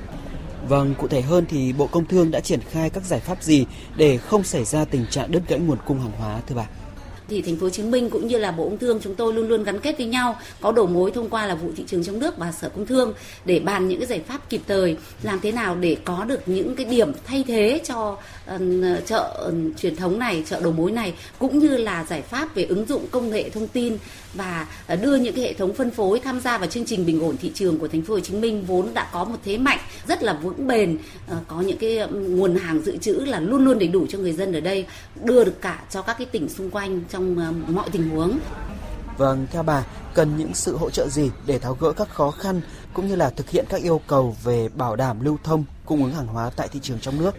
Speaker 21: Vâng, cụ thể hơn thì Bộ Công Thương đã triển khai các giải pháp gì để không xảy ra tình trạng đứt gãy nguồn cung hàng hóa thưa bà?
Speaker 22: Thì thành phố Hồ Chí Minh cũng như là Bộ Công Thương chúng tôi luôn luôn gắn kết với nhau, có đầu mối thông qua là vụ thị trường trong nước và Sở Công Thương để bàn những cái giải pháp kịp thời làm thế nào để có được những cái điểm thay thế cho uh, chợ uh, truyền thống này, chợ đầu mối này cũng như là giải pháp về ứng dụng công nghệ thông tin và ờ, đưa những cái hệ thống phân phối tham gia vào chương trình bình ổn thị trường của thành phố Hồ Chí Minh vốn đã có một thế mạnh rất là vững bền, ờ, có những cái nguồn hàng dự trữ là luôn luôn đầy đủ cho người dân ở đây, đưa được cả cho các cái tỉnh xung quanh trong ờ, mọi tình huống.
Speaker 21: Vâng, theo bà, cần những sự hỗ trợ gì để tháo gỡ các khó khăn cũng như là thực hiện các yêu cầu về bảo đảm lưu thông, cung ứng hàng hóa tại thị trường trong nước?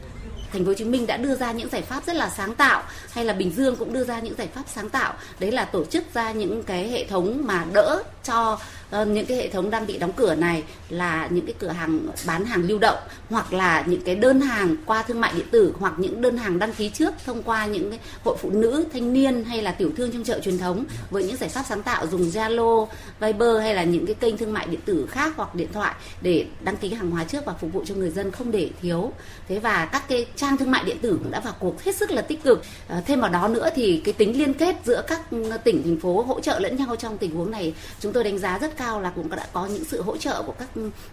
Speaker 22: Thành phố Hồ Chí Minh đã đưa ra những giải pháp rất là sáng tạo, hay là Bình Dương cũng đưa ra những giải pháp sáng tạo. Đấy là tổ chức ra những cái hệ thống mà đỡ cho uh, những cái hệ thống đang bị đóng cửa này là những cái cửa hàng bán hàng lưu động hoặc là những cái đơn hàng qua thương mại điện tử hoặc những đơn hàng đăng ký trước thông qua những cái hội phụ nữ thanh niên hay là tiểu thương trong chợ truyền thống với những giải pháp sáng tạo dùng Zalo, Viber hay là những cái kênh thương mại điện tử khác hoặc điện thoại để đăng ký hàng hóa trước và phục vụ cho người dân không để thiếu. Thế và các cái trang thương mại điện tử cũng đã vào cuộc hết sức là tích cực. Ờ, thêm vào đó nữa thì cái tính liên kết giữa các ừ, tỉnh thành phố hỗ trợ lẫn nhau trong tình huống này chúng tôi đánh giá rất cao là cũng đã có những sự hỗ trợ của các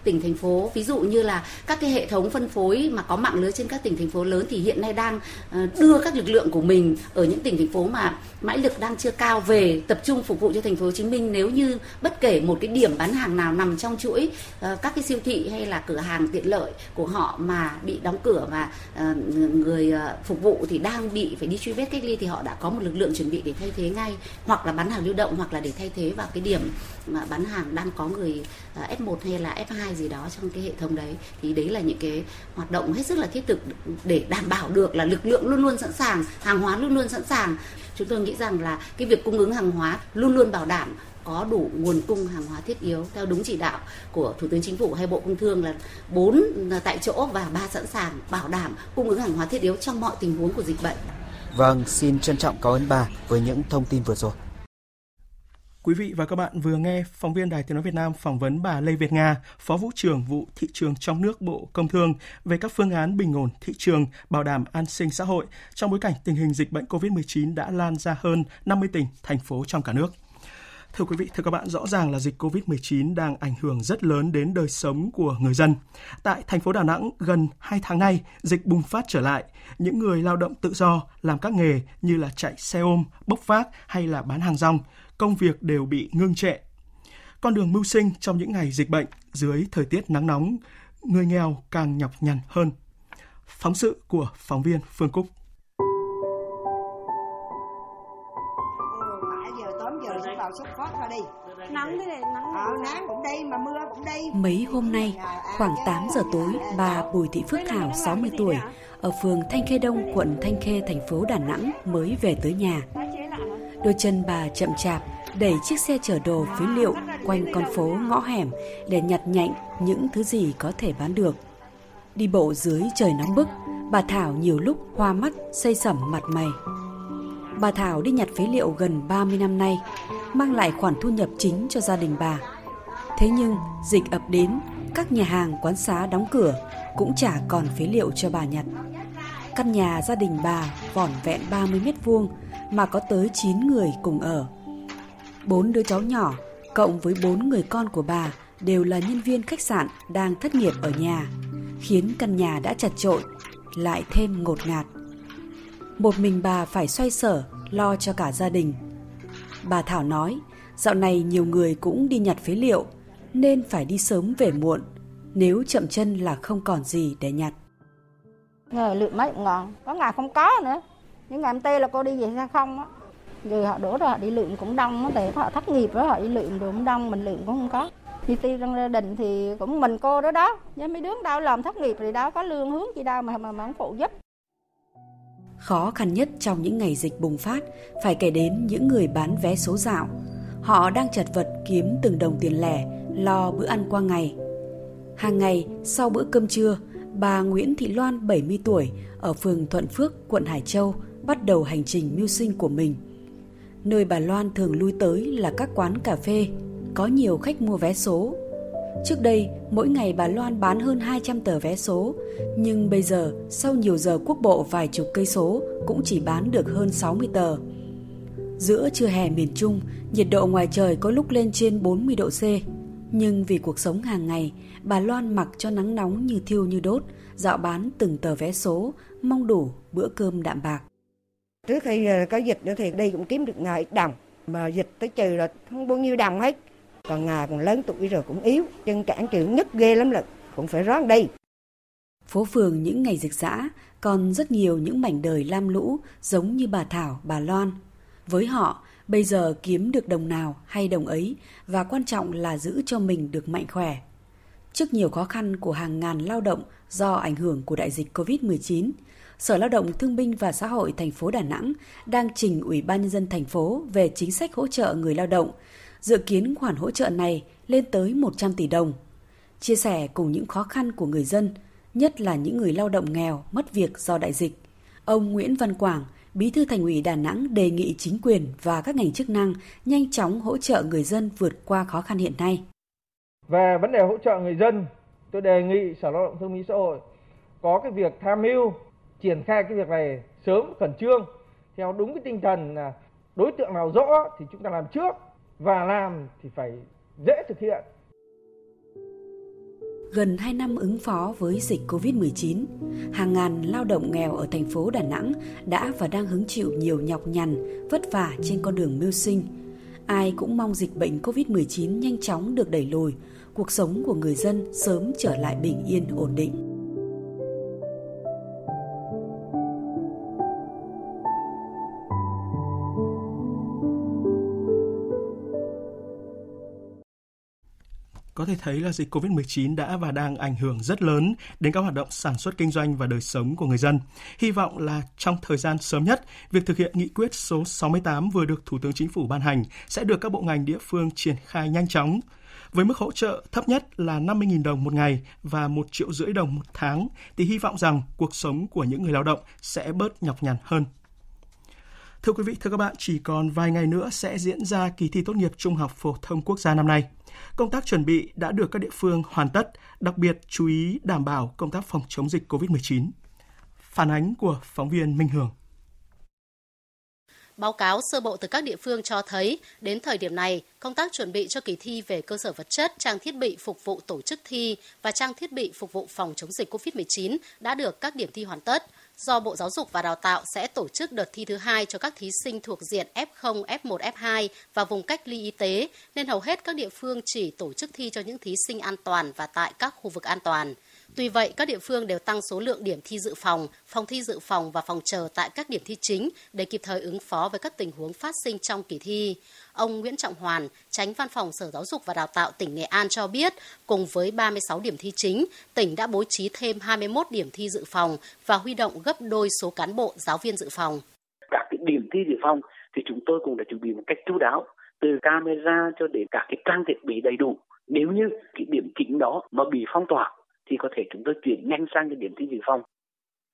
Speaker 22: tỉnh, thành phố. Ví dụ như là các cái hệ thống phân phối mà có mạng lưới trên các tỉnh, thành phố lớn thì hiện nay đang ờ, đưa các lực lượng của mình ở những tỉnh, thành phố mà mãi lực đang chưa cao về, tập trung phục vụ cho thành phố Hồ Chí Minh. Nếu như bất kể một cái điểm bán hàng nào nằm trong chuỗi ờ, các cái siêu thị hay là cửa hàng tiện lợi của họ mà bị đóng cửa và ờ, người phục vụ thì đang bị phải đi truy vết cách ly thì họ đã có một lực lượng chuẩn bị để thay thế ngay, hoặc là bán hàng lưu động hoặc là để thay thế vào cái điểm mà bán hàng đang có người à, F1 hay là F2 gì đó trong cái hệ thống đấy thì đấy là những cái hoạt động hết sức là thiết thực để đảm bảo được là lực lượng luôn luôn sẵn sàng hàng hóa luôn luôn sẵn sàng chúng tôi nghĩ rằng là cái việc cung ứng hàng hóa luôn luôn bảo đảm có đủ nguồn cung hàng hóa thiết yếu theo đúng chỉ đạo của Thủ tướng Chính phủ hay Bộ Công Thương là bốn à, tại chỗ và ba sẵn sàng bảo đảm cung ứng hàng hóa thiết yếu trong mọi tình huống của dịch bệnh.
Speaker 21: Vâng, xin trân trọng cảm ơn bà với những thông tin vừa rồi.
Speaker 1: Quý vị và các bạn vừa nghe phóng viên Đài Tiếng Nói Việt Nam phỏng vấn bà Lê Việt Nga, Phó Vụ trưởng Vụ Thị trường trong nước Bộ Công Thương về các phương án bình ổn thị trường, bảo đảm an sinh xã hội trong bối cảnh tình hình dịch bệnh COVID-19 đã lan ra hơn 50 tỉnh, thành phố trong cả nước. Thưa quý vị, thưa các bạn, rõ ràng là dịch COVID-19 đang ảnh hưởng rất lớn đến đời sống của người dân. Tại thành phố Đà Nẵng, gần 2 tháng nay, dịch bùng phát trở lại. Những người lao động tự do làm các nghề như là chạy xe ôm, bốc vác hay là bán hàng rong, công việc đều bị ngưng trệ. Con đường mưu sinh trong những ngày dịch bệnh dưới thời tiết nắng nóng, người nghèo càng nhọc nhằn hơn. Phóng sự của phóng viên Phương Cúc.
Speaker 23: Nắng thế này nắng ờ, nắng cũng đi mà mưa cũng đi. Mấy hôm nay khoảng 8 giờ tối bà Bùi Thị Phước Thảo 60 tuổi ở phường Thanh Khê Đông quận Thanh Khê thành phố Đà Nẵng mới về tới nhà. Đôi chân bà chậm chạp đẩy chiếc xe chở đồ phế liệu quanh con phố ngõ hẻm để nhặt nhạnh những thứ gì có thể bán được. Đi bộ dưới trời nóng bức bà Thảo nhiều lúc hoa mắt xây sẩm mặt mày Bà Thảo đi nhặt phế liệu gần 30 năm nay, mang lại khoản thu nhập chính cho gia đình bà. Thế nhưng dịch ập đến, các nhà hàng quán xá đóng cửa cũng chả còn phế liệu cho bà nhặt. Căn nhà gia đình bà vỏn vẹn 30 mét vuông mà có tới 9 người cùng ở. Bốn đứa cháu nhỏ cộng với bốn người con của bà đều là nhân viên khách sạn đang thất nghiệp ở nhà, khiến căn nhà đã chật trội, lại thêm ngột ngạt. Một mình bà phải xoay sở, lo cho cả gia đình. Bà Thảo nói, dạo này nhiều người cũng đi nhặt phế liệu, nên phải đi sớm về muộn, nếu chậm chân là không còn gì để nhặt.
Speaker 24: Ngờ lượm mấy cũng ngon, có ngày không có nữa. Nhưng ngày em tê là cô đi về sao không á. Rồi họ đổ ra họ đi lượm cũng đông á, họ thất nghiệp đó họ đi lượm rồi cũng đông, mình lượm cũng không có. Chi tiêu trong gia đình thì cũng mình cô đó đó, với mấy đứa đâu làm thất nghiệp thì đâu có lương hướng gì đâu mà mà, mà không phụ giúp.
Speaker 23: Khó khăn nhất trong những ngày dịch bùng phát phải kể đến những người bán vé số dạo. Họ đang chật vật kiếm từng đồng tiền lẻ, lo bữa ăn qua ngày. Hàng ngày sau bữa cơm trưa, bà Nguyễn Thị Loan 70 tuổi ở phường Thuận Phước, quận Hải Châu bắt đầu hành trình mưu sinh của mình. Nơi bà Loan thường lui tới là các quán cà phê, có nhiều khách mua vé số Trước đây, mỗi ngày bà Loan bán hơn 200 tờ vé số, nhưng bây giờ, sau nhiều giờ quốc bộ vài chục cây số, cũng chỉ bán được hơn 60 tờ. Giữa trưa hè miền Trung, nhiệt độ ngoài trời có lúc lên trên 40 độ C. Nhưng vì cuộc sống hàng ngày, bà Loan mặc cho nắng nóng như thiêu như đốt, dạo bán từng tờ vé số, mong đủ bữa cơm đạm bạc.
Speaker 25: Trước khi ờ, có dịch nữa thì đi cũng kiếm được ngày đồng, mà dịch tới trừ là không bao nhiêu đồng hết còn ngà còn lớn tuổi rồi cũng yếu chân cản chịu nhất ghê lắm lực cũng phải rón đi
Speaker 23: phố phường những ngày dịch dã còn rất nhiều những mảnh đời lam lũ giống như bà Thảo, bà Loan. Với họ, bây giờ kiếm được đồng nào hay đồng ấy và quan trọng là giữ cho mình được mạnh khỏe. Trước nhiều khó khăn của hàng ngàn lao động do ảnh hưởng của đại dịch COVID-19, Sở Lao động Thương binh và Xã hội thành phố Đà Nẵng đang trình Ủy ban nhân dân thành phố về chính sách hỗ trợ người lao động Dự kiến khoản hỗ trợ này lên tới 100 tỷ đồng. Chia sẻ cùng những khó khăn của người dân, nhất là những người lao động nghèo, mất việc do đại dịch. Ông Nguyễn Văn Quảng, Bí thư Thành ủy Đà Nẵng đề nghị chính quyền và các ngành chức năng nhanh chóng hỗ trợ người dân vượt qua khó khăn hiện nay.
Speaker 26: Về vấn đề hỗ trợ người dân, tôi đề nghị Sở Lao động Thương binh Xã hội có cái việc tham mưu triển khai cái việc này sớm khẩn trương theo đúng cái tinh thần là đối tượng nào rõ thì chúng ta làm trước và làm thì phải dễ thực hiện.
Speaker 23: Gần 2 năm ứng phó với dịch Covid-19, hàng ngàn lao động nghèo ở thành phố Đà Nẵng đã và đang hứng chịu nhiều nhọc nhằn, vất vả trên con đường mưu sinh. Ai cũng mong dịch bệnh Covid-19 nhanh chóng được đẩy lùi, cuộc sống của người dân sớm trở lại bình yên ổn định.
Speaker 1: Có thể thấy là dịch COVID-19 đã và đang ảnh hưởng rất lớn đến các hoạt động sản xuất kinh doanh và đời sống của người dân. Hy vọng là trong thời gian sớm nhất, việc thực hiện nghị quyết số 68 vừa được Thủ tướng Chính phủ ban hành sẽ được các bộ ngành địa phương triển khai nhanh chóng. Với mức hỗ trợ thấp nhất là 50.000 đồng một ngày và 1 triệu rưỡi đồng một tháng, thì hy vọng rằng cuộc sống của những người lao động sẽ bớt nhọc nhằn hơn. Thưa quý vị, thưa các bạn, chỉ còn vài ngày nữa sẽ diễn ra kỳ thi tốt nghiệp trung học phổ thông quốc gia năm nay. Công tác chuẩn bị đã được các địa phương hoàn tất, đặc biệt chú ý đảm bảo công tác phòng chống dịch COVID-19. Phản ánh của phóng viên Minh Hường.
Speaker 27: Báo cáo sơ bộ từ các địa phương cho thấy, đến thời điểm này, công tác chuẩn bị cho kỳ thi về cơ sở vật chất, trang thiết bị phục vụ tổ chức thi và trang thiết bị phục vụ phòng chống dịch COVID-19 đã được các điểm thi hoàn tất. Do Bộ Giáo dục và Đào tạo sẽ tổ chức đợt thi thứ hai cho các thí sinh thuộc diện F0, F1, F2 và vùng cách ly y tế, nên hầu hết các địa phương chỉ tổ chức thi cho những thí sinh an toàn và tại các khu vực an toàn. Tuy vậy, các địa phương đều tăng số lượng điểm thi dự phòng, phòng thi dự phòng và phòng chờ tại các điểm thi chính để kịp thời ứng phó với các tình huống phát sinh trong kỳ thi. Ông Nguyễn Trọng Hoàn, tránh văn phòng Sở Giáo dục và Đào tạo tỉnh Nghệ An cho biết, cùng với 36 điểm thi chính, tỉnh đã bố trí thêm 21 điểm thi dự phòng và huy động gấp đôi số cán bộ giáo viên dự phòng.
Speaker 28: Các cái điểm thi dự phòng thì chúng tôi cũng đã chuẩn bị một cách chú đáo, từ camera cho đến các cái trang thiết bị đầy đủ. Nếu như cái điểm chính đó mà bị phong tỏa thì có thể chúng tôi chuyển nhanh sang cái điểm thi dự phòng.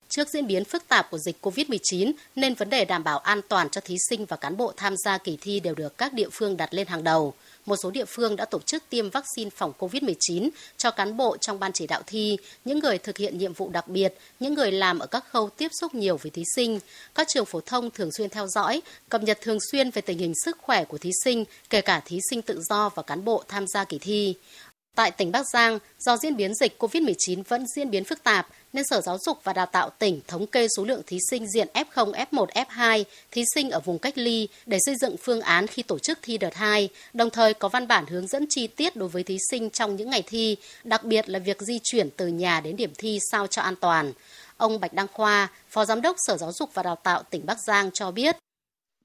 Speaker 27: Trước diễn biến phức tạp của dịch COVID-19 nên vấn đề đảm bảo an toàn cho thí sinh và cán bộ tham gia kỳ thi đều được các địa phương đặt lên hàng đầu. Một số địa phương đã tổ chức tiêm vaccine phòng COVID-19 cho cán bộ trong ban chỉ đạo thi, những người thực hiện nhiệm vụ đặc biệt, những người làm ở các khâu tiếp xúc nhiều với thí sinh. Các trường phổ thông thường xuyên theo dõi, cập nhật thường xuyên về tình hình sức khỏe của thí sinh, kể cả thí sinh tự do và cán bộ tham gia kỳ thi. Tại tỉnh Bắc Giang, do diễn biến dịch COVID-19 vẫn diễn biến phức tạp, nên Sở Giáo dục và Đào tạo tỉnh thống kê số lượng thí sinh diện F0, F1, F2, thí sinh ở vùng cách ly để xây dựng phương án khi tổ chức thi đợt 2, đồng thời có văn bản hướng dẫn chi tiết đối với thí sinh trong những ngày thi, đặc biệt là việc di chuyển từ nhà đến điểm thi sao cho an toàn. Ông Bạch Đăng Khoa, Phó Giám đốc Sở Giáo dục và Đào tạo tỉnh Bắc Giang cho biết.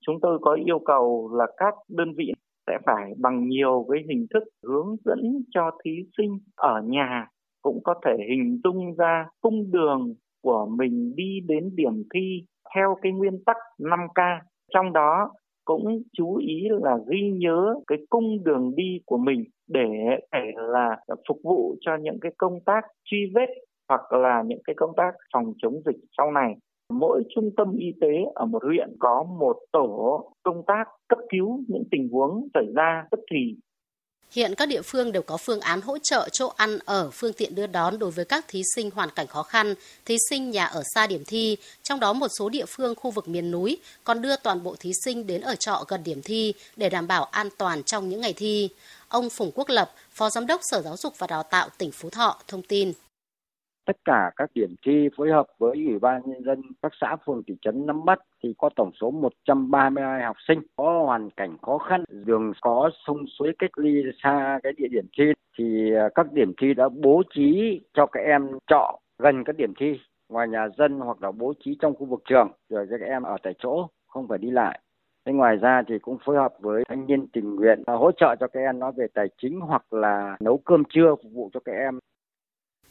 Speaker 29: Chúng tôi có yêu cầu là các đơn vị sẽ phải bằng nhiều cái hình thức hướng dẫn cho thí sinh ở nhà, cũng có thể hình dung ra cung đường của mình đi đến điểm thi theo cái nguyên tắc 5K. Trong đó cũng chú ý là ghi nhớ cái cung đường đi của mình để thể là phục vụ cho những cái công tác truy vết hoặc là những cái công tác phòng chống dịch sau này mỗi trung tâm y tế ở một huyện có một tổ công tác cấp cứu những tình huống xảy ra bất kỳ.
Speaker 27: Hiện các địa phương đều có phương án hỗ trợ chỗ ăn ở, phương tiện đưa đón đối với các thí sinh hoàn cảnh khó khăn, thí sinh nhà ở xa điểm thi, trong đó một số địa phương khu vực miền núi còn đưa toàn bộ thí sinh đến ở trọ gần điểm thi để đảm bảo an toàn trong những ngày thi. Ông Phùng Quốc Lập, Phó Giám đốc Sở Giáo dục và Đào tạo tỉnh Phú Thọ thông tin
Speaker 30: tất cả các điểm thi phối hợp với ủy ban nhân dân các xã, phường, thị trấn nắm bắt thì có tổng số 132 học sinh. Có hoàn cảnh khó khăn, đường có sông suối cách ly xa cái địa điểm thi thì à, các điểm thi đã bố trí cho các em trọ gần các điểm thi. Ngoài nhà dân hoặc là bố trí trong khu vực trường, rồi cho các em ở tại chỗ, không phải đi lại. Thế ngoài ra thì cũng phối hợp với thanh niên tình nguyện à, hỗ trợ cho các em nói về tài chính hoặc là nấu cơm trưa phục vụ cho các em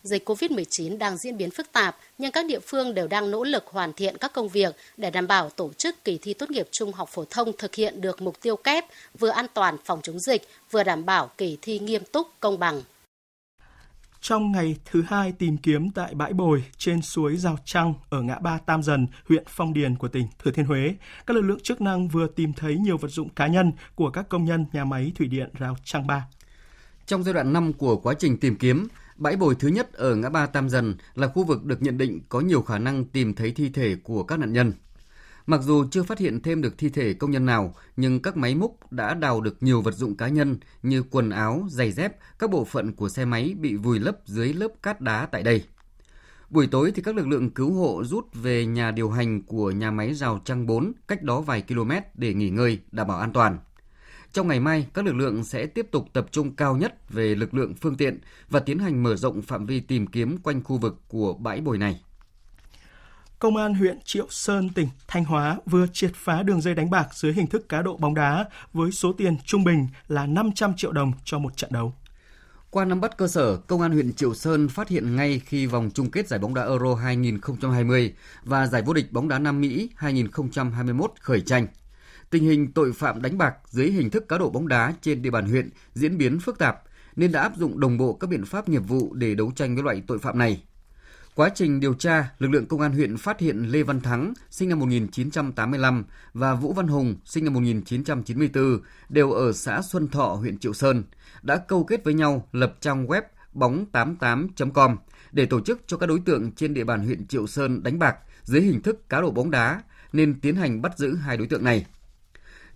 Speaker 27: Dịch COVID-19 đang diễn biến phức tạp, nhưng các địa phương đều đang nỗ lực hoàn thiện các công việc để đảm bảo tổ chức kỳ thi tốt nghiệp trung học phổ thông thực hiện được mục tiêu kép vừa an toàn phòng chống dịch, vừa đảm bảo kỳ thi nghiêm túc, công bằng.
Speaker 1: Trong ngày thứ hai tìm kiếm tại bãi bồi trên suối Rào Trăng ở ngã ba Tam Dần, huyện Phong Điền của tỉnh Thừa Thiên Huế, các lực lượng chức năng vừa tìm thấy nhiều vật dụng cá nhân của các công nhân nhà máy thủy điện Rào Trăng 3.
Speaker 2: Trong giai đoạn 5 của quá trình tìm kiếm, Bãi bồi thứ nhất ở ngã ba Tam Dần là khu vực được nhận định có nhiều khả năng tìm thấy thi thể của các nạn nhân. Mặc dù chưa phát hiện thêm được thi thể công nhân nào, nhưng các máy múc đã đào được nhiều vật dụng cá nhân như quần áo, giày dép, các bộ phận của xe máy bị vùi lấp dưới lớp cát đá tại đây. Buổi tối thì các lực lượng cứu hộ rút về nhà điều hành của nhà máy rào trăng 4 cách đó vài km để nghỉ ngơi, đảm bảo an toàn. Trong ngày mai, các lực lượng sẽ tiếp tục tập trung cao nhất về lực lượng phương tiện và tiến hành mở rộng phạm vi tìm kiếm quanh khu vực của bãi bồi này.
Speaker 1: Công an huyện Triệu Sơn, tỉnh Thanh Hóa vừa triệt phá đường dây đánh bạc dưới hình thức cá độ bóng đá với số tiền trung bình là 500 triệu đồng cho một trận đấu.
Speaker 2: Qua nắm bắt cơ sở, Công an huyện Triệu Sơn phát hiện ngay khi vòng chung kết giải bóng đá Euro 2020 và giải vô địch bóng đá Nam Mỹ 2021 khởi tranh tình hình tội phạm đánh bạc dưới hình thức cá độ bóng đá trên địa bàn huyện diễn biến phức tạp nên đã áp dụng đồng bộ các biện pháp nghiệp vụ để đấu tranh với loại tội phạm này. Quá trình điều tra, lực lượng công an huyện phát hiện Lê Văn Thắng, sinh năm 1985 và Vũ Văn Hùng, sinh năm 1994, đều ở xã Xuân Thọ, huyện Triệu Sơn, đã câu kết với nhau lập trang web bóng88.com để tổ chức cho các đối tượng trên địa bàn huyện Triệu Sơn đánh bạc dưới hình thức cá độ bóng đá nên tiến hành bắt giữ hai đối tượng này.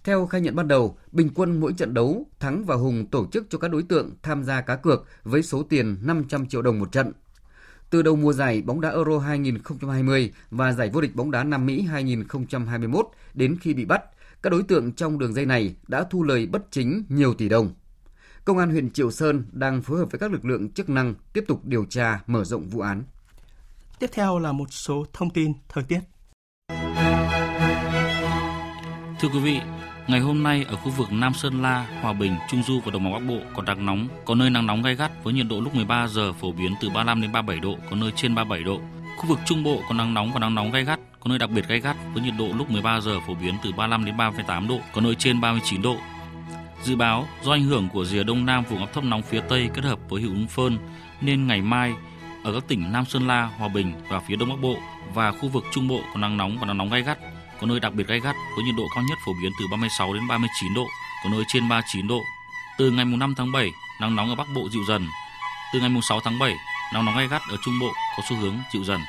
Speaker 2: Theo khai nhận ban đầu, bình quân mỗi trận đấu, Thắng và Hùng tổ chức cho các đối tượng tham gia cá cược với số tiền 500 triệu đồng một trận. Từ đầu mùa giải bóng đá Euro 2020 và giải vô địch bóng đá Nam Mỹ 2021 đến khi bị bắt, các đối tượng trong đường dây này đã thu lời bất chính nhiều tỷ đồng. Công an huyện Triệu Sơn đang phối hợp với các lực lượng chức năng tiếp tục điều tra mở rộng vụ án.
Speaker 1: Tiếp theo là một số thông tin thời tiết.
Speaker 31: Thưa quý vị, ngày hôm nay ở khu vực Nam Sơn La, Hòa Bình, Trung Du và Đồng bằng Bắc Bộ còn nắng nóng, có nơi nắng nóng gay gắt với nhiệt độ lúc 13 giờ phổ biến từ 35 đến 37 độ, có nơi trên 37 độ. Khu vực Trung Bộ có nắng nóng và nắng nóng gay gắt, có nơi đặc biệt gay gắt với nhiệt độ lúc 13 giờ phổ biến từ 35 đến 38 độ, có nơi trên 39 độ. Dự báo do ảnh hưởng của rìa đông nam vùng áp thấp nóng phía tây kết hợp với hiệu ứng phơn nên ngày mai ở các tỉnh Nam Sơn La, Hòa Bình và phía đông bắc bộ và khu vực trung bộ có nắng nóng và nắng nóng gay gắt, có nơi đặc biệt gay gắt với nhiệt độ cao nhất phổ biến từ 36 đến 39 độ, có nơi trên 39 độ. Từ ngày mùng 5 tháng 7, nắng nóng ở Bắc Bộ dịu dần. Từ ngày mùng 6 tháng 7, nắng nóng gay gắt ở Trung Bộ có xu hướng dịu dần.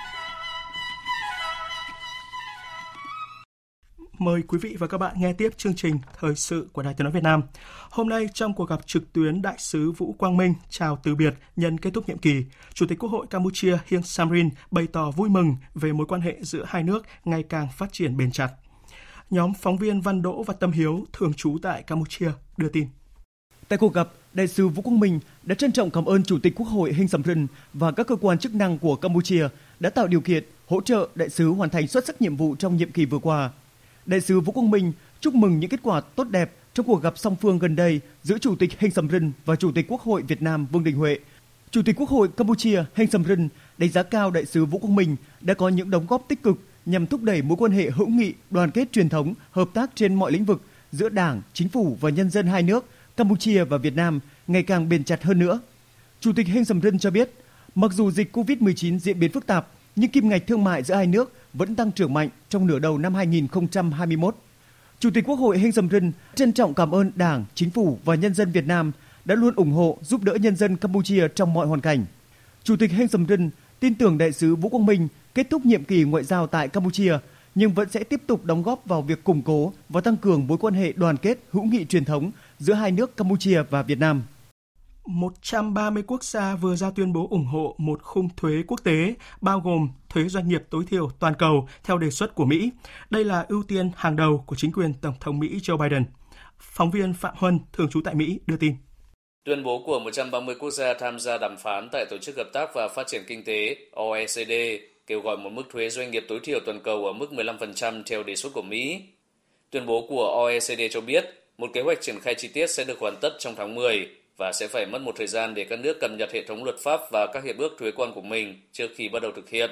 Speaker 1: Mời quý vị và các bạn nghe tiếp chương trình Thời sự của Đài Tiếng Nói Việt Nam. Hôm nay trong cuộc gặp trực tuyến Đại sứ Vũ Quang Minh chào từ biệt nhân kết thúc nhiệm kỳ, Chủ tịch Quốc hội Campuchia Hieng Samrin bày tỏ vui mừng về mối quan hệ giữa hai nước ngày càng phát triển bền chặt. Nhóm phóng viên Văn Đỗ và Tâm Hiếu thường trú tại Campuchia đưa tin.
Speaker 32: Tại cuộc gặp, Đại sứ Vũ Quang Minh đã trân trọng cảm ơn Chủ tịch Quốc hội Heng Samrin và các cơ quan chức năng của Campuchia đã tạo điều kiện hỗ trợ đại sứ hoàn thành xuất sắc nhiệm vụ trong nhiệm kỳ vừa qua – Đại sứ Vũ Quang Minh chúc mừng những kết quả tốt đẹp trong cuộc gặp song phương gần đây giữa Chủ tịch Heng Samrin và Chủ tịch Quốc hội Việt Nam Vương Đình Huệ. Chủ tịch Quốc hội Campuchia Heng Samrin đánh giá cao đại sứ Vũ Quang Minh đã có những đóng góp tích cực nhằm thúc đẩy mối quan hệ hữu nghị, đoàn kết truyền thống, hợp tác trên mọi lĩnh vực giữa Đảng, Chính phủ và nhân dân hai nước Campuchia và Việt Nam ngày càng bền chặt hơn nữa. Chủ tịch Heng Samrin cho biết, mặc dù dịch COVID-19 diễn biến phức tạp, nhưng kim ngạch thương mại giữa hai nước vẫn tăng trưởng mạnh trong nửa đầu năm 2021. Chủ tịch Quốc hội Heng Samrin trân trọng cảm ơn Đảng, Chính phủ và nhân dân Việt Nam đã luôn ủng hộ giúp đỡ nhân dân Campuchia trong mọi hoàn cảnh. Chủ tịch Heng Samrin tin tưởng đại sứ Vũ Quang Minh kết thúc nhiệm kỳ ngoại giao tại Campuchia nhưng vẫn sẽ tiếp tục đóng góp vào việc củng cố và tăng cường mối quan hệ đoàn kết hữu nghị truyền thống giữa hai nước Campuchia và Việt Nam.
Speaker 1: 130 quốc gia vừa ra tuyên bố ủng hộ một khung thuế quốc tế bao gồm thuế doanh nghiệp tối thiểu toàn cầu theo đề xuất của Mỹ. Đây là ưu tiên hàng đầu của chính quyền Tổng thống Mỹ Joe Biden. Phóng viên Phạm Huân, thường trú tại Mỹ, đưa tin.
Speaker 33: Tuyên bố của 130 quốc gia tham gia đàm phán tại Tổ chức Hợp tác và Phát triển Kinh tế OECD kêu gọi một mức thuế doanh nghiệp tối thiểu toàn cầu ở mức 15% theo đề xuất của Mỹ. Tuyên bố của OECD cho biết một kế hoạch triển khai chi tiết sẽ được hoàn tất trong tháng 10 và sẽ phải mất một thời gian để các nước cập nhật hệ thống luật pháp và các hiệp ước thuế quan của mình trước khi bắt đầu thực hiện.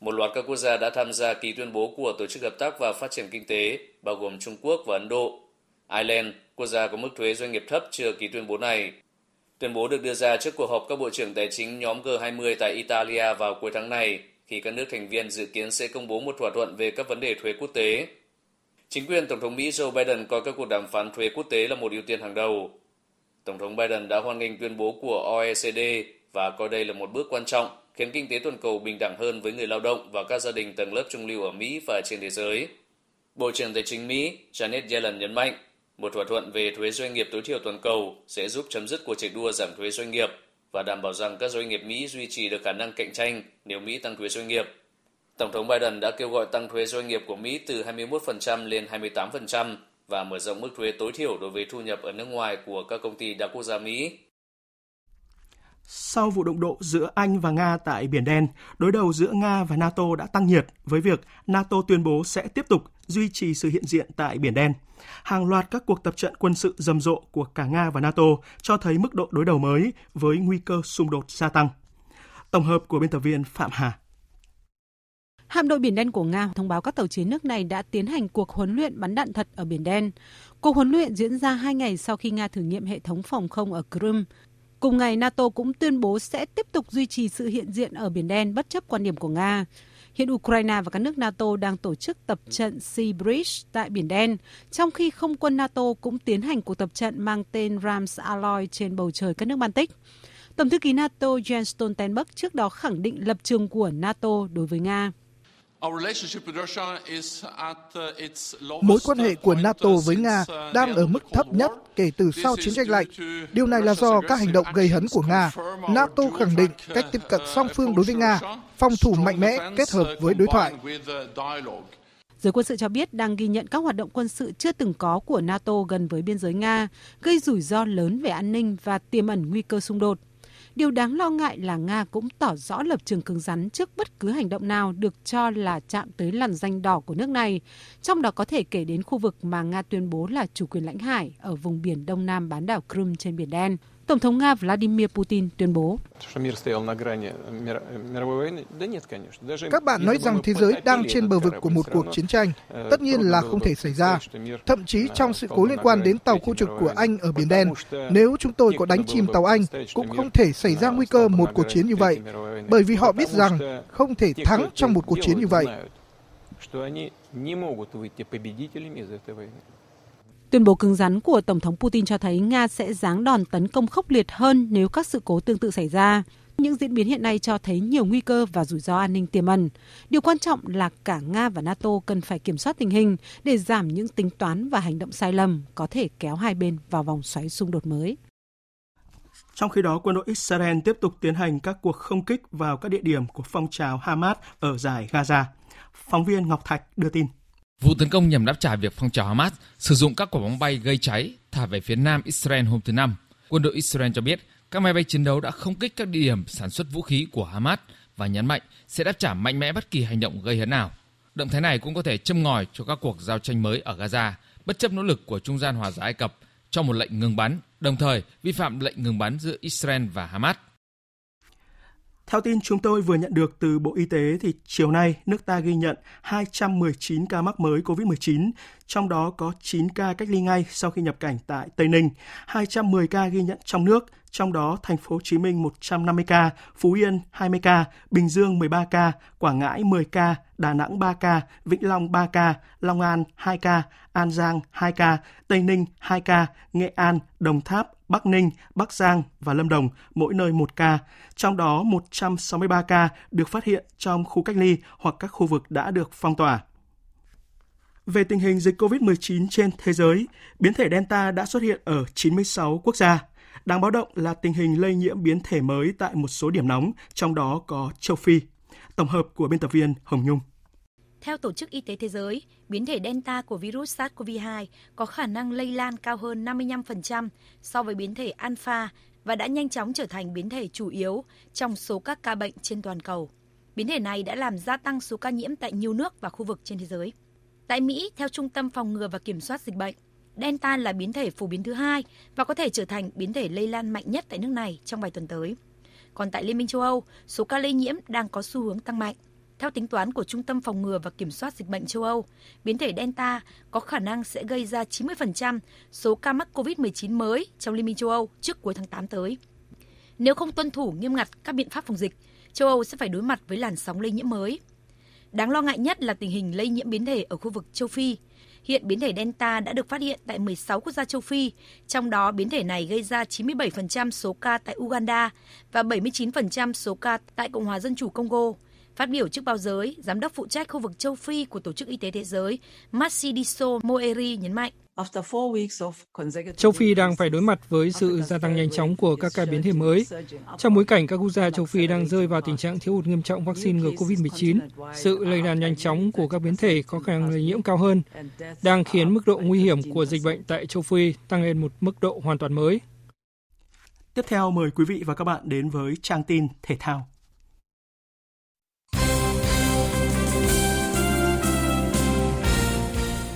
Speaker 33: Một loạt các quốc gia đã tham gia ký tuyên bố của Tổ chức Hợp tác và Phát triển Kinh tế, bao gồm Trung Quốc và Ấn Độ. Ireland, quốc gia có mức thuế doanh nghiệp thấp chưa ký tuyên bố này. Tuyên bố được đưa ra trước cuộc họp các bộ trưởng tài chính nhóm G20 tại Italia vào cuối tháng này, khi các nước thành viên dự kiến sẽ công bố một thỏa thuận về các vấn đề thuế quốc tế. Chính quyền Tổng thống Mỹ Joe Biden coi các cuộc đàm phán thuế quốc tế là một ưu tiên hàng đầu. Tổng thống Biden đã hoan nghênh tuyên bố của OECD và coi đây là một bước quan trọng khiến kinh tế toàn cầu bình đẳng hơn với người lao động và các gia đình tầng lớp trung lưu ở Mỹ và trên thế giới. Bộ trưởng Tài chính Mỹ Janet Yellen nhấn mạnh, một thỏa thuận về thuế doanh nghiệp tối thiểu toàn cầu sẽ giúp chấm dứt cuộc chạy đua giảm thuế doanh nghiệp và đảm bảo rằng các doanh nghiệp Mỹ duy trì được khả năng cạnh tranh nếu Mỹ tăng thuế doanh nghiệp. Tổng thống Biden đã kêu gọi tăng thuế doanh nghiệp của Mỹ từ 21% lên 28% và mở rộng mức thuế tối thiểu đối với thu nhập ở nước ngoài của các công ty đa quốc gia Mỹ.
Speaker 1: Sau vụ động độ giữa Anh và Nga tại Biển Đen, đối đầu giữa Nga và NATO đã tăng nhiệt với việc NATO tuyên bố sẽ tiếp tục duy trì sự hiện diện tại Biển Đen. Hàng loạt các cuộc tập trận quân sự rầm rộ của cả Nga và NATO cho thấy mức độ đối đầu mới với nguy cơ xung đột gia tăng. Tổng hợp của biên tập viên Phạm Hà.
Speaker 34: Hạm đội Biển Đen của Nga thông báo các tàu chiến nước này đã tiến hành cuộc huấn luyện bắn đạn thật ở Biển Đen. Cuộc huấn luyện diễn ra hai ngày sau khi Nga thử nghiệm hệ thống phòng không ở Crimea. Cùng ngày, NATO cũng tuyên bố sẽ tiếp tục duy trì sự hiện diện ở Biển Đen bất chấp quan điểm của Nga. Hiện Ukraine và các nước NATO đang tổ chức tập trận Sea Bridge tại Biển Đen, trong khi không quân NATO cũng tiến hành cuộc tập trận mang tên Rams Alloy trên bầu trời các nước Baltic. Tổng thư ký NATO Jens Stoltenberg trước đó khẳng định lập trường của NATO đối với Nga.
Speaker 35: Mối quan hệ của NATO với Nga đang ở mức thấp nhất kể từ sau chiến tranh lạnh. Điều này là do các hành động gây hấn của Nga. NATO khẳng định cách tiếp cận song phương đối với Nga, phòng thủ mạnh mẽ kết hợp với đối thoại.
Speaker 34: Giới quân sự cho biết đang ghi nhận các hoạt động quân sự chưa từng có của NATO gần với biên giới Nga, gây rủi ro lớn về an ninh và tiềm ẩn nguy cơ xung đột. Điều đáng lo ngại là Nga cũng tỏ rõ lập trường cứng rắn trước bất cứ hành động nào được cho là chạm tới làn danh đỏ của nước này, trong đó có thể kể đến khu vực mà Nga tuyên bố là chủ quyền lãnh hải ở vùng biển đông nam bán đảo Crimea trên Biển Đen. Tổng thống Nga Vladimir Putin tuyên bố.
Speaker 35: Các bạn nói rằng thế giới đang trên bờ vực của một cuộc chiến tranh. Tất nhiên là không thể xảy ra. Thậm chí trong sự cố liên quan đến tàu khu trục của Anh ở Biển Đen, nếu chúng tôi có đánh chìm tàu Anh, cũng không thể xảy ra nguy cơ một cuộc chiến như vậy. Bởi vì họ biết rằng không thể thắng trong một cuộc chiến như vậy.
Speaker 34: Tuyên bố cứng rắn của Tổng thống Putin cho thấy Nga sẽ giáng đòn tấn công khốc liệt hơn nếu các sự cố tương tự xảy ra. Những diễn biến hiện nay cho thấy nhiều nguy cơ và rủi ro an ninh tiềm ẩn. Điều quan trọng là cả Nga và NATO cần phải kiểm soát tình hình để giảm những tính toán và hành động sai lầm có thể kéo hai bên vào vòng xoáy xung đột mới.
Speaker 1: Trong khi đó, quân đội Israel tiếp tục tiến hành các cuộc không kích vào các địa điểm của phong trào Hamas ở giải Gaza. Phóng viên Ngọc Thạch đưa tin.
Speaker 36: Vụ tấn công nhằm đáp trả việc phong trào Hamas sử dụng các quả bóng bay gây cháy thả về phía nam Israel hôm thứ Năm. Quân đội Israel cho biết các máy bay chiến đấu đã không kích các địa điểm sản xuất vũ khí của Hamas và nhấn mạnh sẽ đáp trả mạnh mẽ bất kỳ hành động gây hấn nào. Động thái này cũng có thể châm ngòi cho các cuộc giao tranh mới ở Gaza, bất chấp nỗ lực của trung gian hòa giải Ai Cập cho một lệnh ngừng bắn, đồng thời vi phạm lệnh ngừng bắn giữa Israel và Hamas.
Speaker 1: Theo tin chúng tôi vừa nhận được từ Bộ Y tế thì chiều nay nước ta ghi nhận 219 ca mắc mới COVID-19, trong đó có 9 ca cách ly ngay sau khi nhập cảnh tại Tây Ninh, 210 ca ghi nhận trong nước, trong đó thành phố Hồ Chí Minh 150 ca, Phú Yên 20 ca, Bình Dương 13 ca, Quảng Ngãi 10 ca, Đà Nẵng 3 ca, Vĩnh Long 3 ca, Long An 2 ca, An Giang 2 ca, Tây Ninh 2 ca, Nghệ An, Đồng Tháp, Bắc Ninh, Bắc Giang và Lâm Đồng mỗi nơi 1 ca, trong đó 163 ca được phát hiện trong khu cách ly hoặc các khu vực đã được phong tỏa. Về tình hình dịch COVID-19 trên thế giới, biến thể Delta đã xuất hiện ở 96 quốc gia. Đáng báo động là tình hình lây nhiễm biến thể mới tại một số điểm nóng, trong đó có châu Phi. Tổng hợp của biên tập viên Hồng Nhung.
Speaker 37: Theo Tổ chức Y tế Thế giới, biến thể Delta của virus SARS-CoV-2 có khả năng lây lan cao hơn 55% so với biến thể Alpha và đã nhanh chóng trở thành biến thể chủ yếu trong số các ca bệnh trên toàn cầu. Biến thể này đã làm gia tăng số ca nhiễm tại nhiều nước và khu vực trên thế giới. Tại Mỹ, theo Trung tâm Phòng ngừa và Kiểm soát Dịch bệnh, Delta là biến thể phổ biến thứ hai và có thể trở thành biến thể lây lan mạnh nhất tại nước này trong vài tuần tới. Còn tại Liên minh châu Âu, số ca lây nhiễm đang có xu hướng tăng mạnh. Theo tính toán của Trung tâm Phòng ngừa và Kiểm soát Dịch bệnh châu Âu, biến thể Delta có khả năng sẽ gây ra 90% số ca mắc COVID-19 mới trong Liên minh châu Âu trước cuối tháng 8 tới. Nếu không tuân thủ nghiêm ngặt các biện pháp phòng dịch, châu Âu sẽ phải đối mặt với làn sóng lây nhiễm mới. Đáng lo ngại nhất là tình hình lây nhiễm biến thể ở khu vực châu Phi. Hiện biến thể Delta đã được phát hiện tại 16 quốc gia châu Phi, trong đó biến thể này gây ra 97% số ca tại Uganda và 79% số ca tại Cộng hòa Dân chủ Congo. Phát biểu trước báo giới, Giám đốc phụ trách khu vực châu Phi của Tổ chức Y tế Thế giới Matsidiso Moeri nhấn mạnh.
Speaker 38: Châu Phi đang phải đối mặt với sự gia tăng nhanh chóng của các ca biến thể mới. Trong bối cảnh các quốc gia châu Phi đang rơi vào tình trạng thiếu hụt nghiêm trọng vaccine ngừa COVID-19, sự lây lan nhanh chóng của các biến thể có khả năng lây nhiễm cao hơn, đang khiến mức độ nguy hiểm của dịch bệnh tại châu Phi tăng lên một mức độ hoàn toàn mới.
Speaker 1: Tiếp theo mời quý vị và các bạn đến với trang tin thể thao.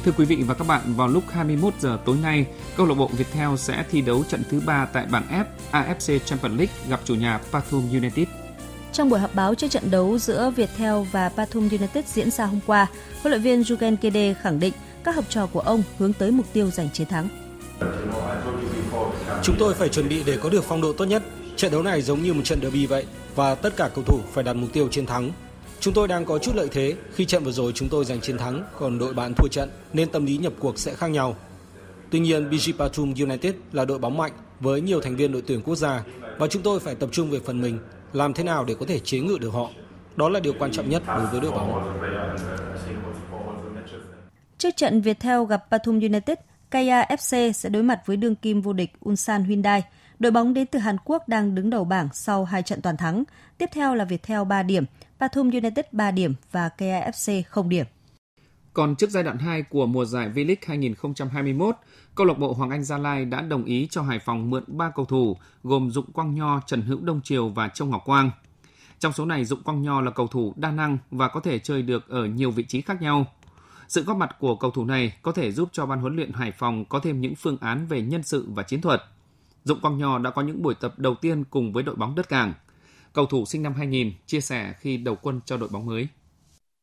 Speaker 39: Thưa quý vị và các bạn, vào lúc 21 giờ tối nay, câu lạc bộ Viettel sẽ thi đấu trận thứ 3 tại bảng F AFC Champions League gặp chủ nhà Pathum United.
Speaker 40: Trong buổi họp báo trước trận đấu giữa Viettel và Pathum United diễn ra hôm qua, huấn luyện viên Jurgen Kede khẳng định các học trò của ông hướng tới mục tiêu giành chiến thắng.
Speaker 41: Chúng tôi phải chuẩn bị để có được phong độ tốt nhất. Trận đấu này giống như một trận derby vậy và tất cả cầu thủ phải đặt mục tiêu chiến thắng. Chúng tôi đang có chút lợi thế khi trận vừa rồi chúng tôi giành chiến thắng còn đội bạn thua trận nên tâm lý nhập cuộc sẽ khác nhau. Tuy nhiên BG Patum United là đội bóng mạnh với nhiều thành viên đội tuyển quốc gia và chúng tôi phải tập trung về phần mình làm thế nào để có thể chế ngự được họ. Đó là điều quan trọng nhất đối với đội bóng.
Speaker 42: Trước trận Viettel gặp Pathum United, Kaya FC sẽ đối mặt với đương kim vô địch Ulsan Hyundai. Đội bóng đến từ Hàn Quốc đang đứng đầu bảng sau hai trận toàn thắng. Tiếp theo là Viettel 3 điểm, Pathum United 3 điểm và KAFC 0 điểm.
Speaker 39: Còn trước giai đoạn 2 của mùa giải V-League 2021, câu lạc bộ Hoàng Anh Gia Lai đã đồng ý cho Hải Phòng mượn 3 cầu thủ gồm Dụng Quang Nho, Trần Hữu Đông Triều và Châu Ngọc Quang. Trong số này, Dụng Quang Nho là cầu thủ đa năng và có thể chơi được ở nhiều vị trí khác nhau. Sự góp mặt của cầu thủ này có thể giúp cho ban huấn luyện Hải Phòng có thêm những phương án về nhân sự và chiến thuật. Dụng Quang Nho đã có những buổi tập đầu tiên cùng với đội bóng đất cảng. Cầu thủ sinh năm 2000 chia sẻ khi đầu quân cho đội bóng mới.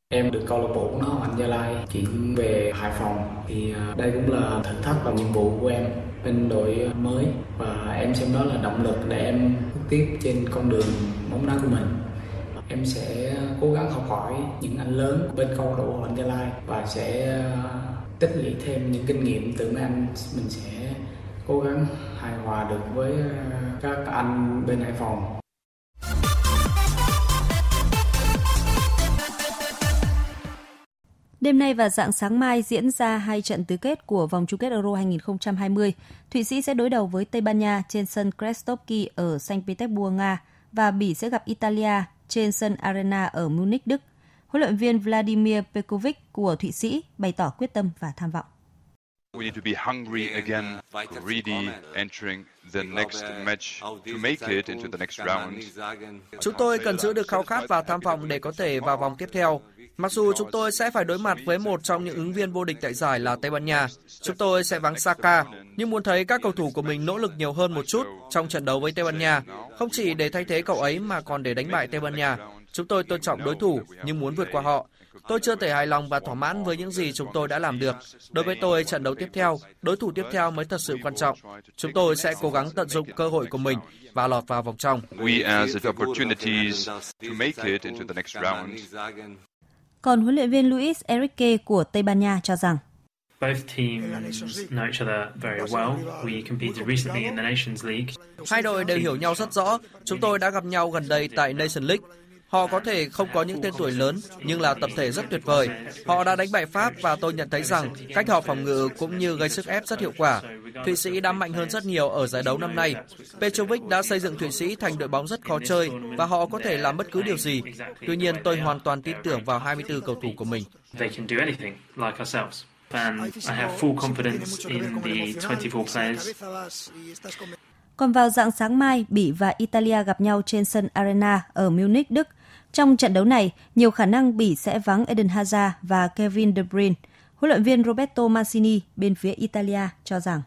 Speaker 43: Em được câu lạc bộ nó Hoàng Gia Lai chuyển về Hải Phòng thì à, đây cũng là thử thách và nhiệm vụ của em bên đội mới và em xem đó là động lực để em bước tiếp trên con đường bóng đá của mình. Em sẽ cố gắng học hỏi những anh lớn bên câu lạc bộ Hoàng Gia Lai và sẽ à, tích lũy thêm những kinh nghiệm từ mấy anh mình sẽ cố gắng hài hòa được với à, các anh bên Hải Phòng
Speaker 42: Đêm nay và dạng sáng mai diễn ra hai trận tứ kết của vòng chung kết Euro 2020. Thụy Sĩ sẽ đối đầu với Tây Ban Nha trên sân Krestovki ở Saint Petersburg, Nga và Bỉ sẽ gặp Italia trên sân Arena ở Munich, Đức. Huấn luyện viên Vladimir Pekovic của Thụy Sĩ bày tỏ quyết tâm và tham vọng. We need to be hungry again,
Speaker 44: really entering the next match to make it into the next round.
Speaker 33: Chúng tôi cần giữ được khao khát và tham vọng để có thể vào vòng tiếp theo. Mặc dù chúng tôi sẽ phải đối mặt với một trong những ứng viên vô địch tại giải là Tây Ban Nha, chúng tôi sẽ vắng Saka, nhưng muốn thấy các cầu thủ của mình nỗ lực nhiều hơn một chút trong trận đấu với Tây Ban Nha, không chỉ để thay thế cậu ấy mà còn để đánh bại Tây Ban Nha. Chúng tôi tôn trọng đối thủ nhưng muốn vượt qua họ. Tôi chưa thể hài lòng và thỏa mãn với những gì chúng tôi đã làm được. Đối với tôi, trận đấu tiếp theo, đối thủ tiếp theo mới thật sự quan trọng. Chúng tôi sẽ cố gắng tận dụng cơ hội của mình và lọt vào vòng trong.
Speaker 42: Còn huấn luyện viên Luis Enrique của Tây Ban Nha cho rằng
Speaker 33: Hai đội đều hiểu nhau rất rõ. Chúng tôi đã gặp nhau gần đây tại Nation League. Họ có thể không có những tên tuổi lớn, nhưng là tập thể rất tuyệt vời. Họ đã đánh bại Pháp và tôi nhận thấy rằng cách họ phòng ngự cũng như gây sức ép rất hiệu quả. Thụy Sĩ đã mạnh hơn rất nhiều ở giải đấu năm nay. Petrovic đã xây dựng Thụy Sĩ thành đội bóng rất khó chơi và họ có thể làm bất cứ điều gì. Tuy nhiên, tôi hoàn toàn tin tưởng vào 24 cầu thủ của mình.
Speaker 42: Còn vào dạng sáng mai, Bỉ và Italia gặp nhau trên sân Arena ở Munich, Đức. Trong trận đấu này, nhiều khả năng Bỉ sẽ vắng Eden Hazard và Kevin De Bruyne. Huấn luyện viên Roberto Mancini bên phía Italia cho rằng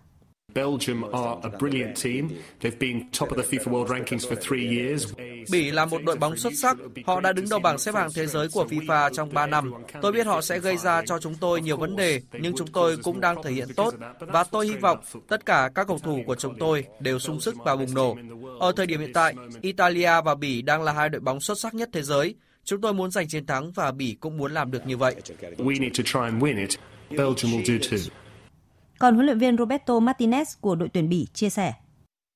Speaker 37: Belgium are a brilliant team. They've been top of the FIFA World Rankings for three years.
Speaker 33: Bỉ là một đội bóng xuất sắc. Họ đã đứng đầu bảng xếp hạng thế giới của FIFA trong 3 năm. Tôi biết họ sẽ gây ra cho chúng tôi nhiều vấn đề, nhưng chúng tôi cũng đang thể hiện tốt và tôi hy vọng tất cả các cầu thủ của chúng tôi đều sung sức và bùng nổ. Ở thời điểm hiện tại, Italia và Bỉ đang là hai đội bóng xuất sắc nhất thế giới. Chúng tôi muốn giành chiến thắng và Bỉ cũng muốn làm được như vậy.
Speaker 42: Còn huấn luyện viên Roberto Martinez của đội tuyển Bỉ chia sẻ.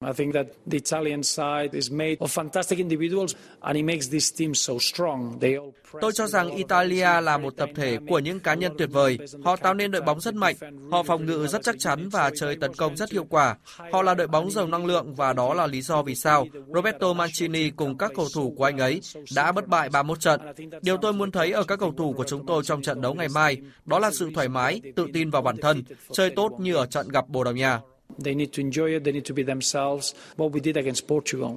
Speaker 42: I think that the Italian side is made of fantastic individuals and it makes this team so strong. They all
Speaker 33: Tôi cho rằng Italia là một tập thể của những cá nhân tuyệt vời. Họ tạo nên đội bóng rất mạnh, họ phòng ngự rất chắc chắn và chơi tấn công rất hiệu quả. Họ là đội bóng giàu năng lượng và đó là lý do vì sao Roberto Mancini cùng các cầu thủ của anh ấy đã bất bại 31 trận. Điều tôi muốn thấy ở các cầu thủ của chúng tôi trong trận đấu ngày mai đó là sự thoải mái, tự tin vào bản thân, chơi tốt như ở trận gặp Bồ Đào Nha. They need to enjoy it, they need to be themselves, what we did against Portugal.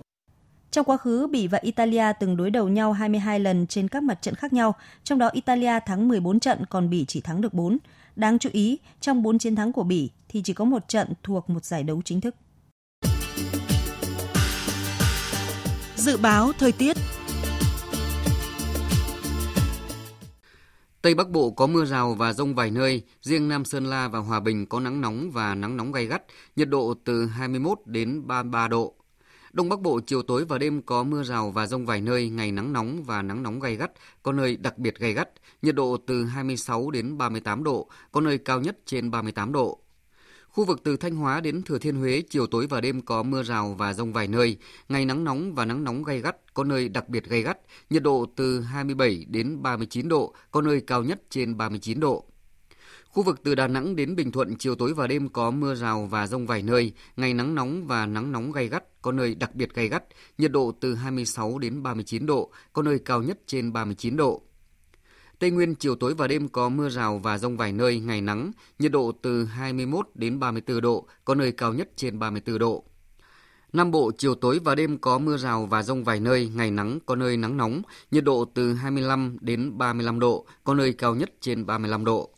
Speaker 33: Trong quá khứ, Bỉ và Italia từng đối đầu nhau 22 lần trên các mặt trận khác nhau, trong đó Italia thắng 14 trận còn Bỉ chỉ thắng được 4. Đáng chú ý, trong 4 chiến thắng của Bỉ thì chỉ có một trận thuộc một giải đấu chính thức.
Speaker 10: Dự báo thời tiết
Speaker 2: Tây Bắc Bộ có mưa rào và rông vài nơi, riêng Nam Sơn La và Hòa Bình có nắng nóng và nắng nóng gay gắt, nhiệt độ từ 21 đến 33 độ. Đông Bắc Bộ chiều tối và đêm có mưa rào và rông vài nơi, ngày nắng nóng và nắng nóng gay gắt, có nơi đặc biệt gay gắt, nhiệt độ từ 26 đến 38 độ, có nơi cao nhất trên 38 độ. Khu vực từ Thanh Hóa đến Thừa Thiên Huế chiều tối và đêm có mưa rào và rông vài nơi, ngày nắng nóng và nắng nóng gay gắt, có nơi đặc biệt gay gắt, nhiệt độ từ 27 đến 39 độ, có nơi cao nhất trên 39 độ. Khu vực từ Đà Nẵng đến Bình Thuận chiều tối và đêm có mưa rào và rông vài nơi, ngày nắng nóng và nắng nóng gay gắt, có nơi đặc biệt gay gắt, nhiệt độ từ 26 đến 39 độ, có nơi cao nhất trên 39 độ. Tây Nguyên chiều tối và đêm có mưa rào và rông vài nơi, ngày nắng, nhiệt độ từ 21 đến 34 độ, có nơi cao nhất trên 34 độ. Nam Bộ chiều tối và đêm có mưa rào và rông vài nơi, ngày nắng có nơi nắng nóng, nhiệt độ từ 25 đến 35 độ, có nơi cao nhất trên 35 độ.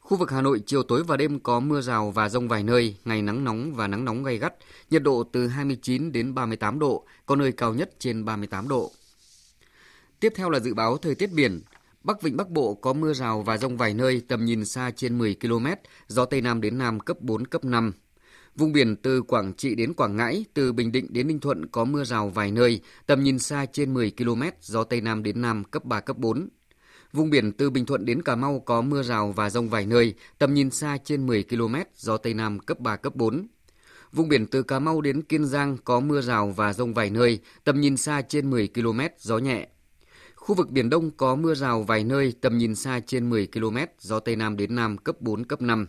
Speaker 2: Khu vực Hà Nội chiều tối và đêm có mưa rào và rông vài nơi, ngày nắng nóng và nắng nóng gay gắt, nhiệt độ từ 29 đến 38 độ, có nơi cao nhất trên 38 độ. Tiếp theo là dự báo thời tiết biển. Bắc Vịnh Bắc Bộ có mưa rào và rông vài nơi, tầm nhìn xa trên 10 km, gió Tây Nam đến Nam cấp 4, cấp 5. Vùng biển từ Quảng Trị đến Quảng Ngãi, từ Bình Định đến Ninh Thuận có mưa rào vài nơi, tầm nhìn xa trên 10 km, gió Tây Nam đến Nam cấp 3, cấp 4. Vùng biển từ Bình Thuận đến Cà Mau có mưa rào và rông vài nơi, tầm nhìn xa trên 10 km, gió Tây Nam cấp 3, cấp 4. Vùng biển từ Cà Mau đến Kiên Giang có mưa rào và rông vài nơi, tầm nhìn xa trên 10 km, gió nhẹ. Khu vực Biển Đông có mưa rào vài nơi, tầm nhìn xa trên 10 km, gió Tây Nam đến Nam cấp 4, cấp 5.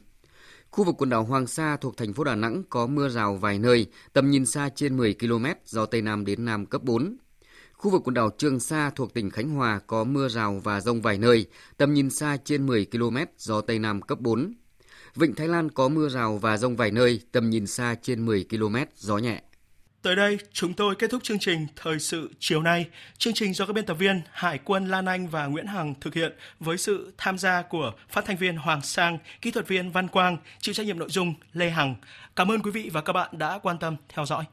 Speaker 2: Khu vực quần đảo Hoàng Sa thuộc thành phố Đà Nẵng có mưa rào vài nơi, tầm nhìn xa trên 10 km, gió Tây Nam đến Nam cấp 4. Khu vực quần đảo Trường Sa thuộc tỉnh Khánh Hòa có mưa rào và rông vài nơi, tầm nhìn xa trên 10 km, gió Tây Nam cấp 4. Vịnh Thái Lan có mưa rào và rông vài nơi, tầm nhìn xa trên 10 km, gió nhẹ.
Speaker 1: Tới đây, chúng tôi kết thúc chương trình Thời sự chiều nay. Chương trình do các biên tập viên Hải quân Lan Anh và Nguyễn Hằng thực hiện với sự tham gia của phát thanh viên Hoàng Sang, kỹ thuật viên Văn Quang, chịu trách nhiệm nội dung Lê Hằng. Cảm ơn quý vị và các bạn đã quan tâm theo dõi.